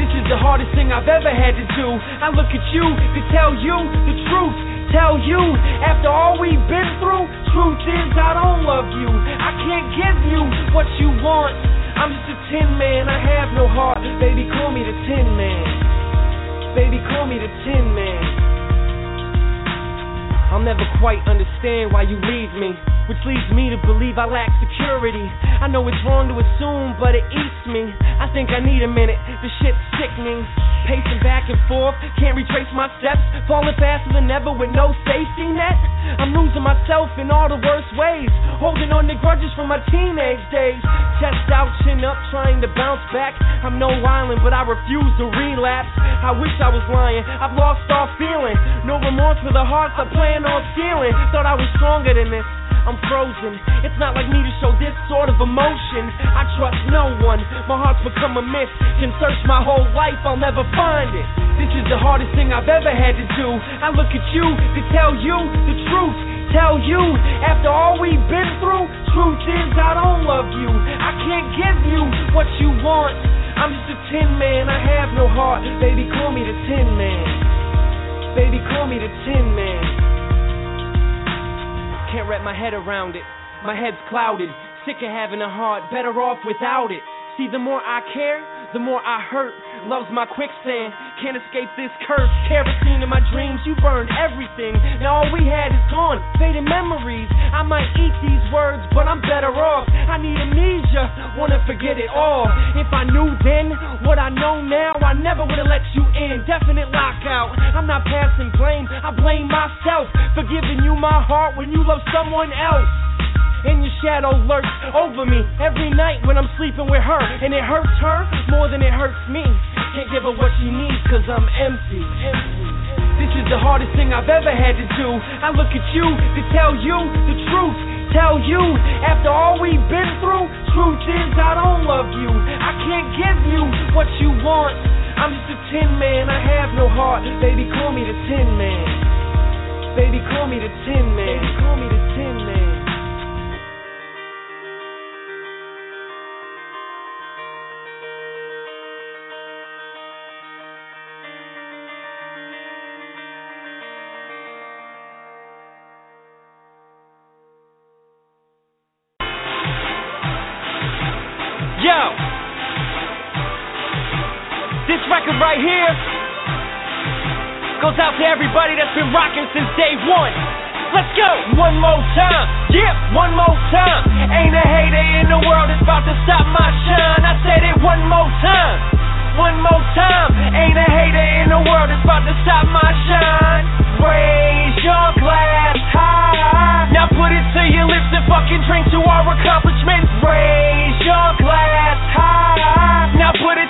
This is the hardest thing I've ever had to do. I look at you to tell you the truth. Tell you, after all we've been through, truth is I don't love you. I can't give you what you want. I'm just a tin man, I have no heart. Baby, call me the tin man. Baby, call me the tin man. I'll never quite understand why you leave me, which leads me to believe I lack security. I know it's wrong to assume, but it eats me. I think I need a minute, the shit's sickening. Pacing back and forth, can't retrace my steps, falling faster than ever with no safety net. I'm losing myself in all the worst ways, holding on to grudges from my teenage days. Chest out, chin up, trying to bounce back. I'm no island, but I refuse to relapse. I wish I was lying, I've lost all feeling. No remorse for the hearts I plan on stealing. Thought I was stronger than this. I'm frozen. It's not like me to show this sort of emotion. I trust no one. My heart's become a myth. Can search my whole life, I'll never find it. This is the hardest thing I've ever had to do. I look at you to tell you the truth. Tell you, after all we've been through, truth is I don't love you. I can't give you what you want. I'm just a tin man, I have no heart. Baby, call me the tin man. Baby, call me the tin man. Can't wrap my head around it. My head's clouded. Sick of having a heart, better off without it. See, the more I care, the more I hurt. Love's my quicksand, can't escape this curse. Kerosene in my dreams, you burned everything. Now all we had is gone, faded memories. I might eat these words, but I'm better off. I need amnesia, wanna forget it all. If I knew then what I know now, I never would've let you in. Definite lockout. I'm not passing blame, I blame myself for giving you my heart when you love someone else. And your shadow lurks over me every night when I'm sleeping with her. And it hurts her more than it hurts me. Can't give her what she needs cause I'm empty. This is the hardest thing I've ever had to do. I look at you to tell you the truth. Tell you, after all we've been through, truth is I don't love you. I can't give you what you want. I'm just a tin man, I have no heart. Baby, call me the tin man. Baby, call me the tin man. Baby, call me the tin man. Been rocking since day one. Let's go! One more time, yeah, one more time. Ain't a hater in the world that's about to stop my shine. I said it one more time, one more time. Ain't a hater in the world that's about to stop my shine. Raise your glass high. Now put it to your lips and fucking drink to our accomplishments. Raise your glass high. Now put it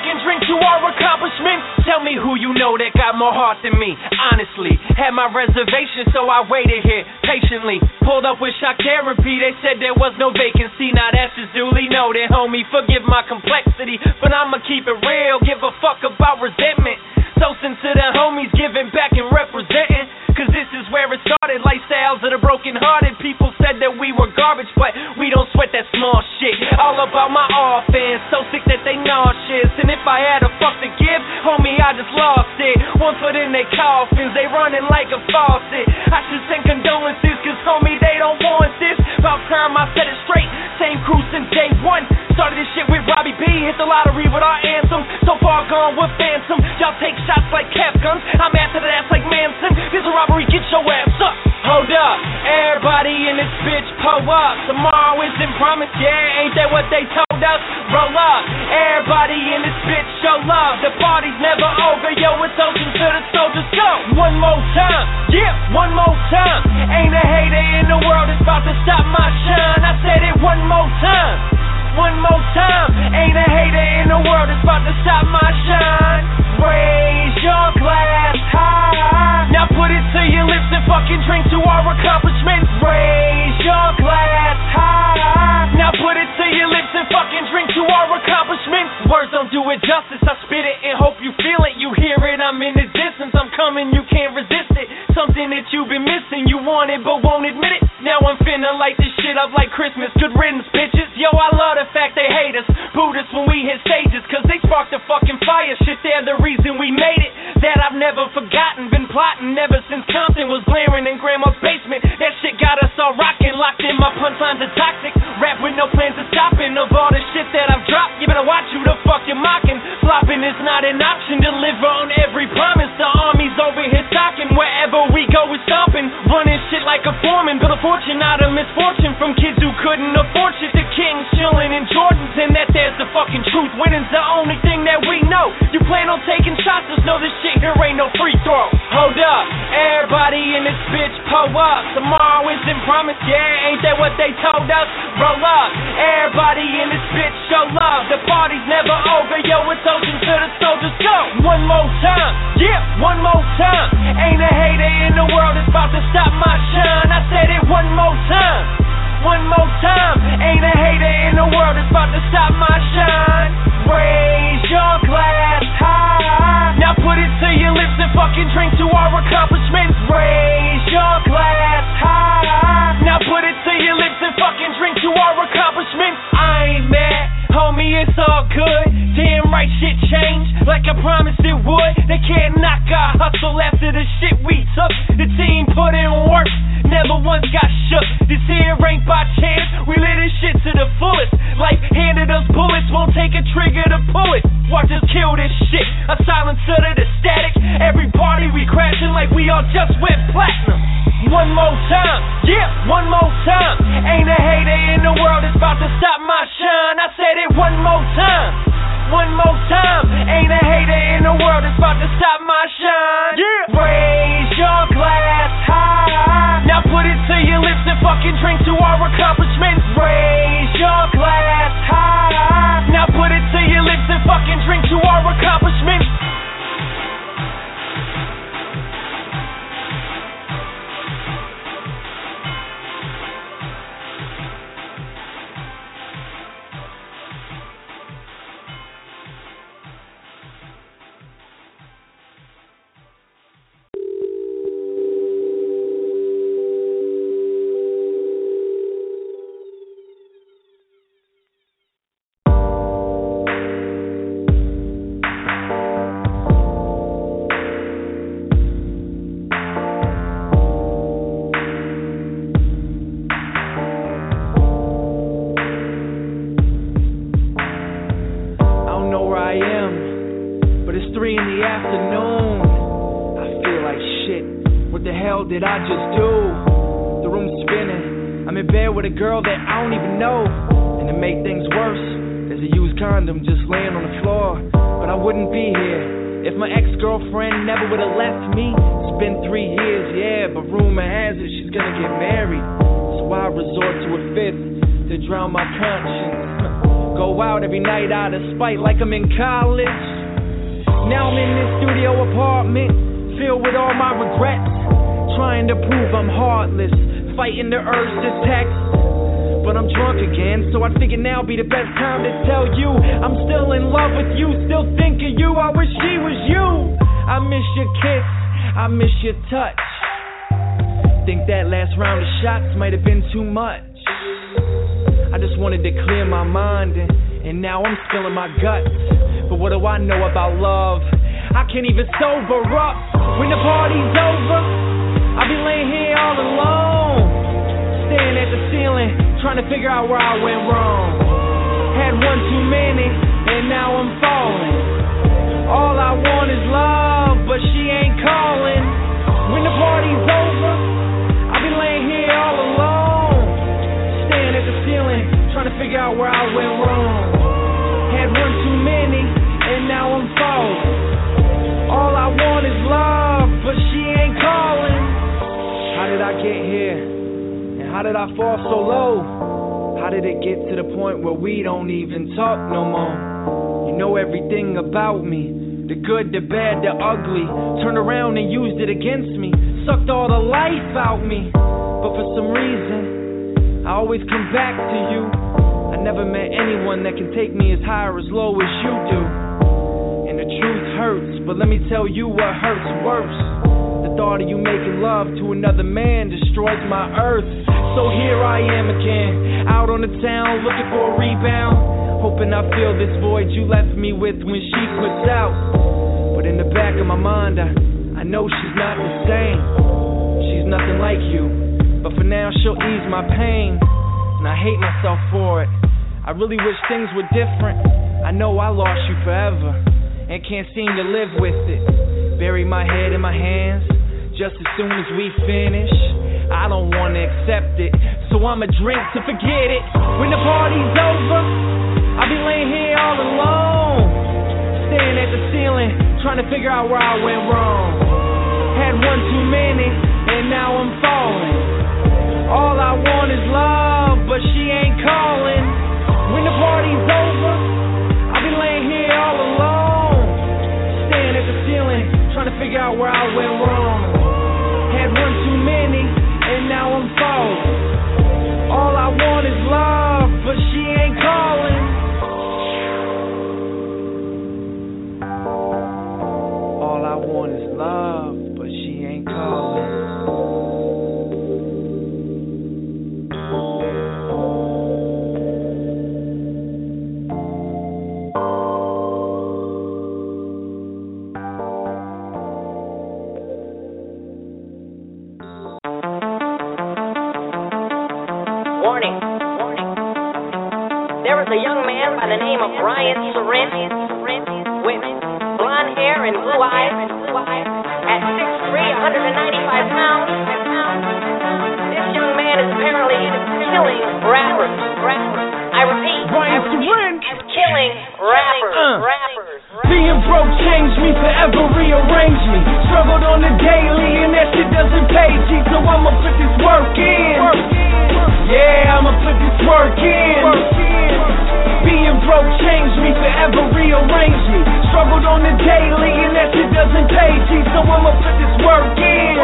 fucking drink to our accomplishments. Tell me who you know that got more heart than me. Honestly, had my reservation, so I waited here patiently. Pulled up with shock therapy, they said there was no vacancy. Now that's just duly noted, homie. Forgive my complexity, but I'ma keep it real. Give a fuck about resentment. Toasting to the homies, giving back and representing. Cause this is where it started. Lifestyles of the broken hearted. People said that we were garbage, but we don't sweat that small shit. All about my offense. So sick that they nauseous. And if I had a fuck to give, homie, I just lost it. One foot in their coffins, they running like a faucet. I should send condolences, cause homie, they don't want this. About time I set it straight. Same crew since day one. Started this shit with Robbie B. Hit the lottery with our anthem. So far gone with Phantom. Y'all take shots like cap guns. I'm after that ass like Manson. This a robbery, get your ass up. Hold up, everybody in this bitch, pull up. Tomorrow isn't promised, yeah, ain't that what they told us? Roll up, everybody in this bitch, show love. The party's never over, yo, it's open to the soldiers, go. One more time, yeah, one more time. Ain't a hater in the world that's about to stop my shine. I said it one more time one more time. Ain't a hater in the world that's about to stop my shine. Raise your glass high. Now put it to your lips and fucking drink to our accomplishments. Raise your glass high. Now put to your lips and fucking drink to our accomplishments. Words don't do it justice. I spit it and hope you feel it. You hear it, I'm in the distance. I'm coming, you can't resist it. Something that you've been missing. You want it but won't admit it. Now I'm finna light this shit up like Christmas. Good riddance, bitches. Yo, I love the fact they hate us. Buddhists when we hit stages, cause they sparked the fucking fire. Shit, they're the reason we made it. That I've never forgotten. Been plotting ever since Compton was glaring in grandma's basement. That shit got us all rocking. Locked in my punchlines are toxic. Rap with no plans of stopping. Of all the shit that I've dropped, you better watch who the fuck you're mocking. Flopping is not an option. Deliver on every promise. The army's over here stocking. Wherever we go, we're stomping. Running shit like a foreman. Build a fortune out of misfortune from kids who couldn't afford shit. The kings chilling in Jordans. And that there's the fucking truth. Winning's the only thing that we know. You plan on taking shots, just know this shit here ain't no free throw. Hold up. Everybody in this bitch pull up. Tomorrow isn't promised, yeah. Ain't that what they told us? Roll up. Everybody in this bitch show love. The party's never over. Yo, it's ocean to the soldiers go. One more time. Yeah, one more time. Ain't a hater in the world that's about to stop my shine. I said it one more time. One more time. Ain't a hater in the world that's about to stop my shine. Raise your glass high. Now put it to your lips and fucking drink to our accomplishments. Raise your glass high. Now put it to your lips and fucking drink to our accomplishments. I ain't mad. Homie, it's all good. Right, shit change like I promised it would. They can't knock our hustle after the shit we took. The team put in work, never once got shook. This here ain't by chance. We lit this shit to the fullest. Life handed us bullets, won't take a trigger to pull it. Watch us kill this shit. A silencer to the static. Every party we crashing like we all just went platinum. One more time, yeah, one more time. Know about love? I can't even sober up when the party's over. I'll be laying here all alone, staring at the ceiling, trying to figure out where I went wrong. Had one too many, fall so low? How did it get to the point where we don't even talk no more? You know everything about me. The good, the bad, the ugly. Turned around and used it against me. Sucked all the life out me. But for some reason, I always come back to you. I never met anyone that can take me as high or as low as you do. And the truth hurts, but let me tell you what hurts worse. The thought of you making love to another man destroys my earth. So here I am again, out on the town looking for a rebound. Hoping I fill this void you left me with when she puts out. But in the back of my mind, I, I know she's not the same. She's nothing like you. But for now, she'll ease my pain. And I hate myself for it. I really wish things were different. I know I lost you forever. And can't seem to live with it. Bury my head in my hands. Just as soon as we finish, I don't wanna accept it. So I'ma drink to forget it. When the party's over, I'll be laying here all alone, staring at the ceiling, trying to figure out where I went wrong. Had one too many, and now I'm falling. All I want is love, but she ain't calling. When the party's over, I'll be laying here all alone, staring at the ceiling, trying to figure out where I went wrong. Name of Ryan Serene with blonde hair and blue eyes at 6'3", 195 pounds. This young man is apparently killing rappers. I repeat, Ryan Serene. Killing rappers. Uh. Rappers. Being broke changed me, forever rearranged me. Struggled on the daily, and that shit doesn't pay, G, so I'ma put this work in. Yeah, I'ma put this work in. Being broke changed me, forever rearranged me. Struggled on the daily, and that shit doesn't pay, G, so I'ma put this work in.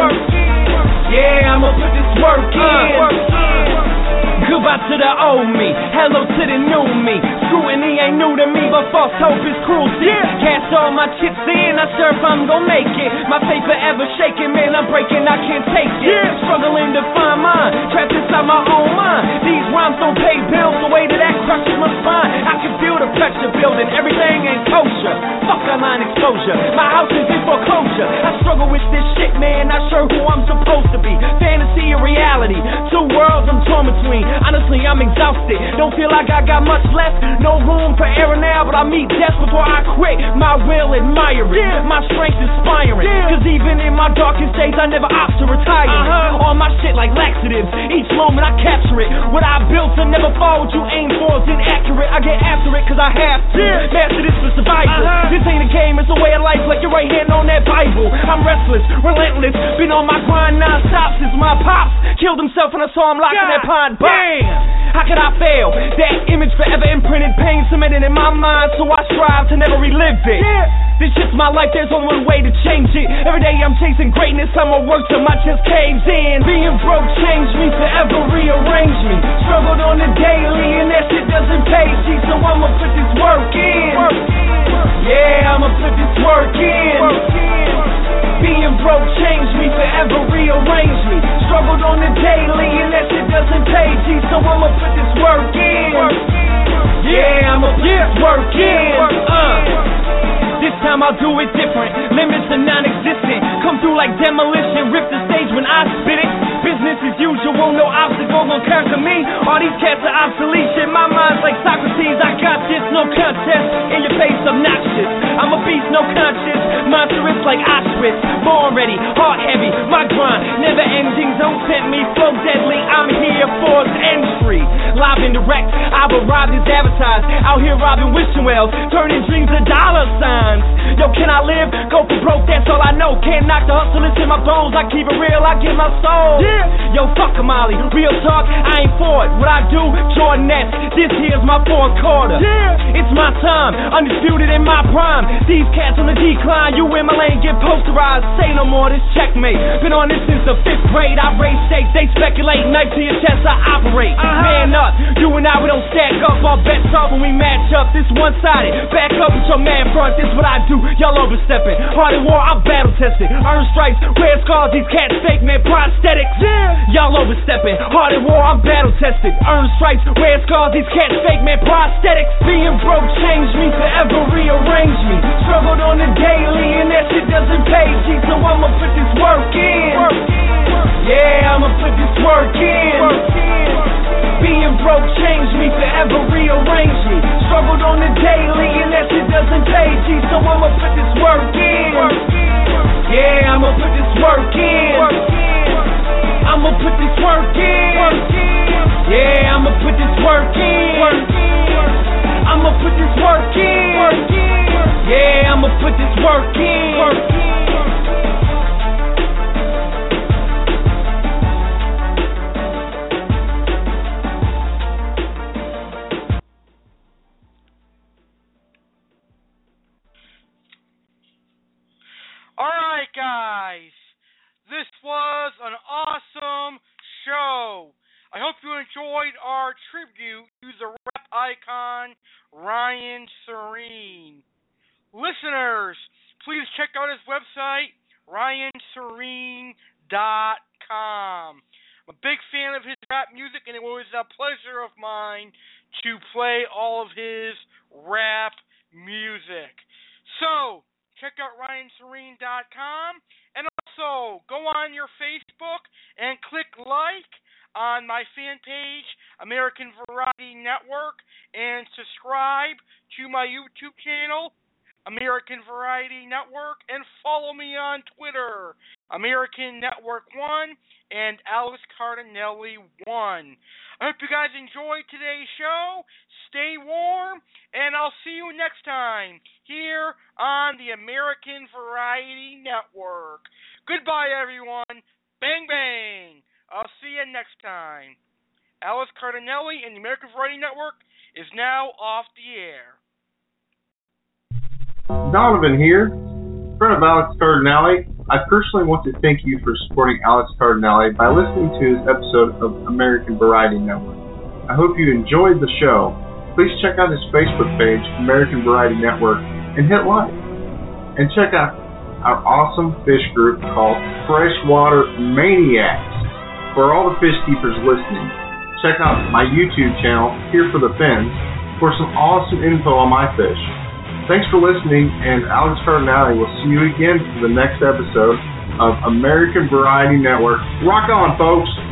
Yeah, I'ma put this work in. Goodbye to the old me, hello to the new me. Scrutiny ain't new to me, but false hope is cruelty. Yeah. Cast all my chips in, not sure if I'm gonna make it. My faith forever shaking, man, I'm breaking, I can't take it. Yeah. Struggling to find mine, trapped inside my own mind. These rhymes don't pay bills, the way that that crushes my spine. I can feel the pressure building, everything ain't kosher. Fuck online exposure, my house is in foreclosure. I struggle with this shit, man, not sure who I'm supposed to be. Fantasy or reality, two worlds I'm torn between. Honestly, I'm exhausted. Don't feel like I got much left. No room for error now, but I meet death before I quit. My will admire it. My strength inspiring. Cause even in my darkest days, I never opt to retire. Uh-huh. All my shit like laxatives. Each moment I capture it. What I built to never fall, what you aim for is inaccurate. I get after it cause I have to. Master this for survival. Uh-huh. This ain't a game, it's a way of life like your right hand on that Bible. I'm restless, relentless. Been on my grind non-stop since my pops killed himself and I saw him locked in that pine box. How could I fail? That image forever imprinted, pain cemented in my mind, so I strive to never relive it. This just my life, there's only one way to change it. Every day I'm chasing greatness, I'ma work till my chest caves in. Being broke changed me, forever rearranged me. Struggled on the daily, and that shit doesn't pay, G, so I'ma put this work in. Yeah, I'ma put this work in. Being broke changed me, forever rearranged me. Struggled on the daily, and that shit doesn't pay, G, so I'ma put this work in. Yeah, I'ma put this work in. Uh. This time I'll do it different. Limits are non-existent. Come through like demolition. Rip the stage when I spit it. Business as usual, no obstacle will conquer me. All these cats are obsolete. Shit, my mind's like Socrates. I got this, no contest. In your face, obnoxious. I'm a beast, no conscience. Monstrous like Auschwitz. Born ready, heart heavy. My grind, never ending. Don't tempt me, flow deadly. Direct. I've arrived as advertised. Out here robbing wishing wells. Turning dreams to dollar signs. Yo, can I live? go for broke, that's all I know. Can't knock the hustle it's in my bones. I keep it real, I give my soul. Yeah. Yo, fuck a Molly. Real talk, I ain't for it. What I do, Jordanettes. This here's my fourth quarter. Yeah. It's my time, undisputed in my prime. These cats on the decline. You in my lane, get posterized. Say no more, this checkmate. Been on this since the fifth grade. I raise stakes, they speculate. Knife to your chest, I operate. Uh-huh. Man up, you and I, we don't stack up. Our bets off when we match up. This one sided. Back up with your man front. This what I do. Y'all overstepping. Hard in war, I'm battle tested. Earn stripes, red scars. These cats fake, man. Prosthetics. Yeah. Y'all overstepping. Hard in war, I'm battle tested. Earn stripes, red scars. These cats fake, man. Prosthetics. Being broke changed me, forever rearrange me. Struggled on the daily, and that shit doesn't pay. G, so I'ma put this work in. Yeah, I'ma put this work in. Being broke changed me, forever rearrange me. Struggled on the daily, and that shit doesn't pay. G, so I'ma put this work in. Yeah, I'ma put this work in. I'ma put this work in. Yeah, I'ma put this work in. I'ma put this work in. Yeah, I'ma put this work in. Guys. This was an awesome show. I hope you enjoyed our tribute to the rap icon, Ryan Serene. Listeners, please check out his website, ryanserene.com. I'm a big fan of his rap music, and it was a pleasure of mine to play all of his rap music. So, check out ryanserene.com and also go on your Facebook and click like on my fan page American Variety Network and subscribe to my YouTube channel American Variety Network and follow me on Twitter American Network 1 and Alex Cardinale 1. I hope you guys enjoyed today's show. Stay warm, and I'll see you next time here on the American Variety Network. Goodbye, everyone. Bang, bang. I'll see you next time. Alex Cardinale and the American Variety Network is now off the air. Donovan here, friend of Alex Cardinale. I personally want to thank you for supporting Alex Cardinale by listening to his episode of American Variety Network. I hope you enjoyed the show. Please check out his Facebook page, American Variety Network, and hit like. And check out our awesome fish group called Freshwater Maniacs. For all the fish keepers listening, check out my YouTube channel, Here for the Fins, for some awesome info on my fish. Thanks for listening, and Alex Cardinale will see you again for the next episode of American Variety Network. Rock on, folks! Folks.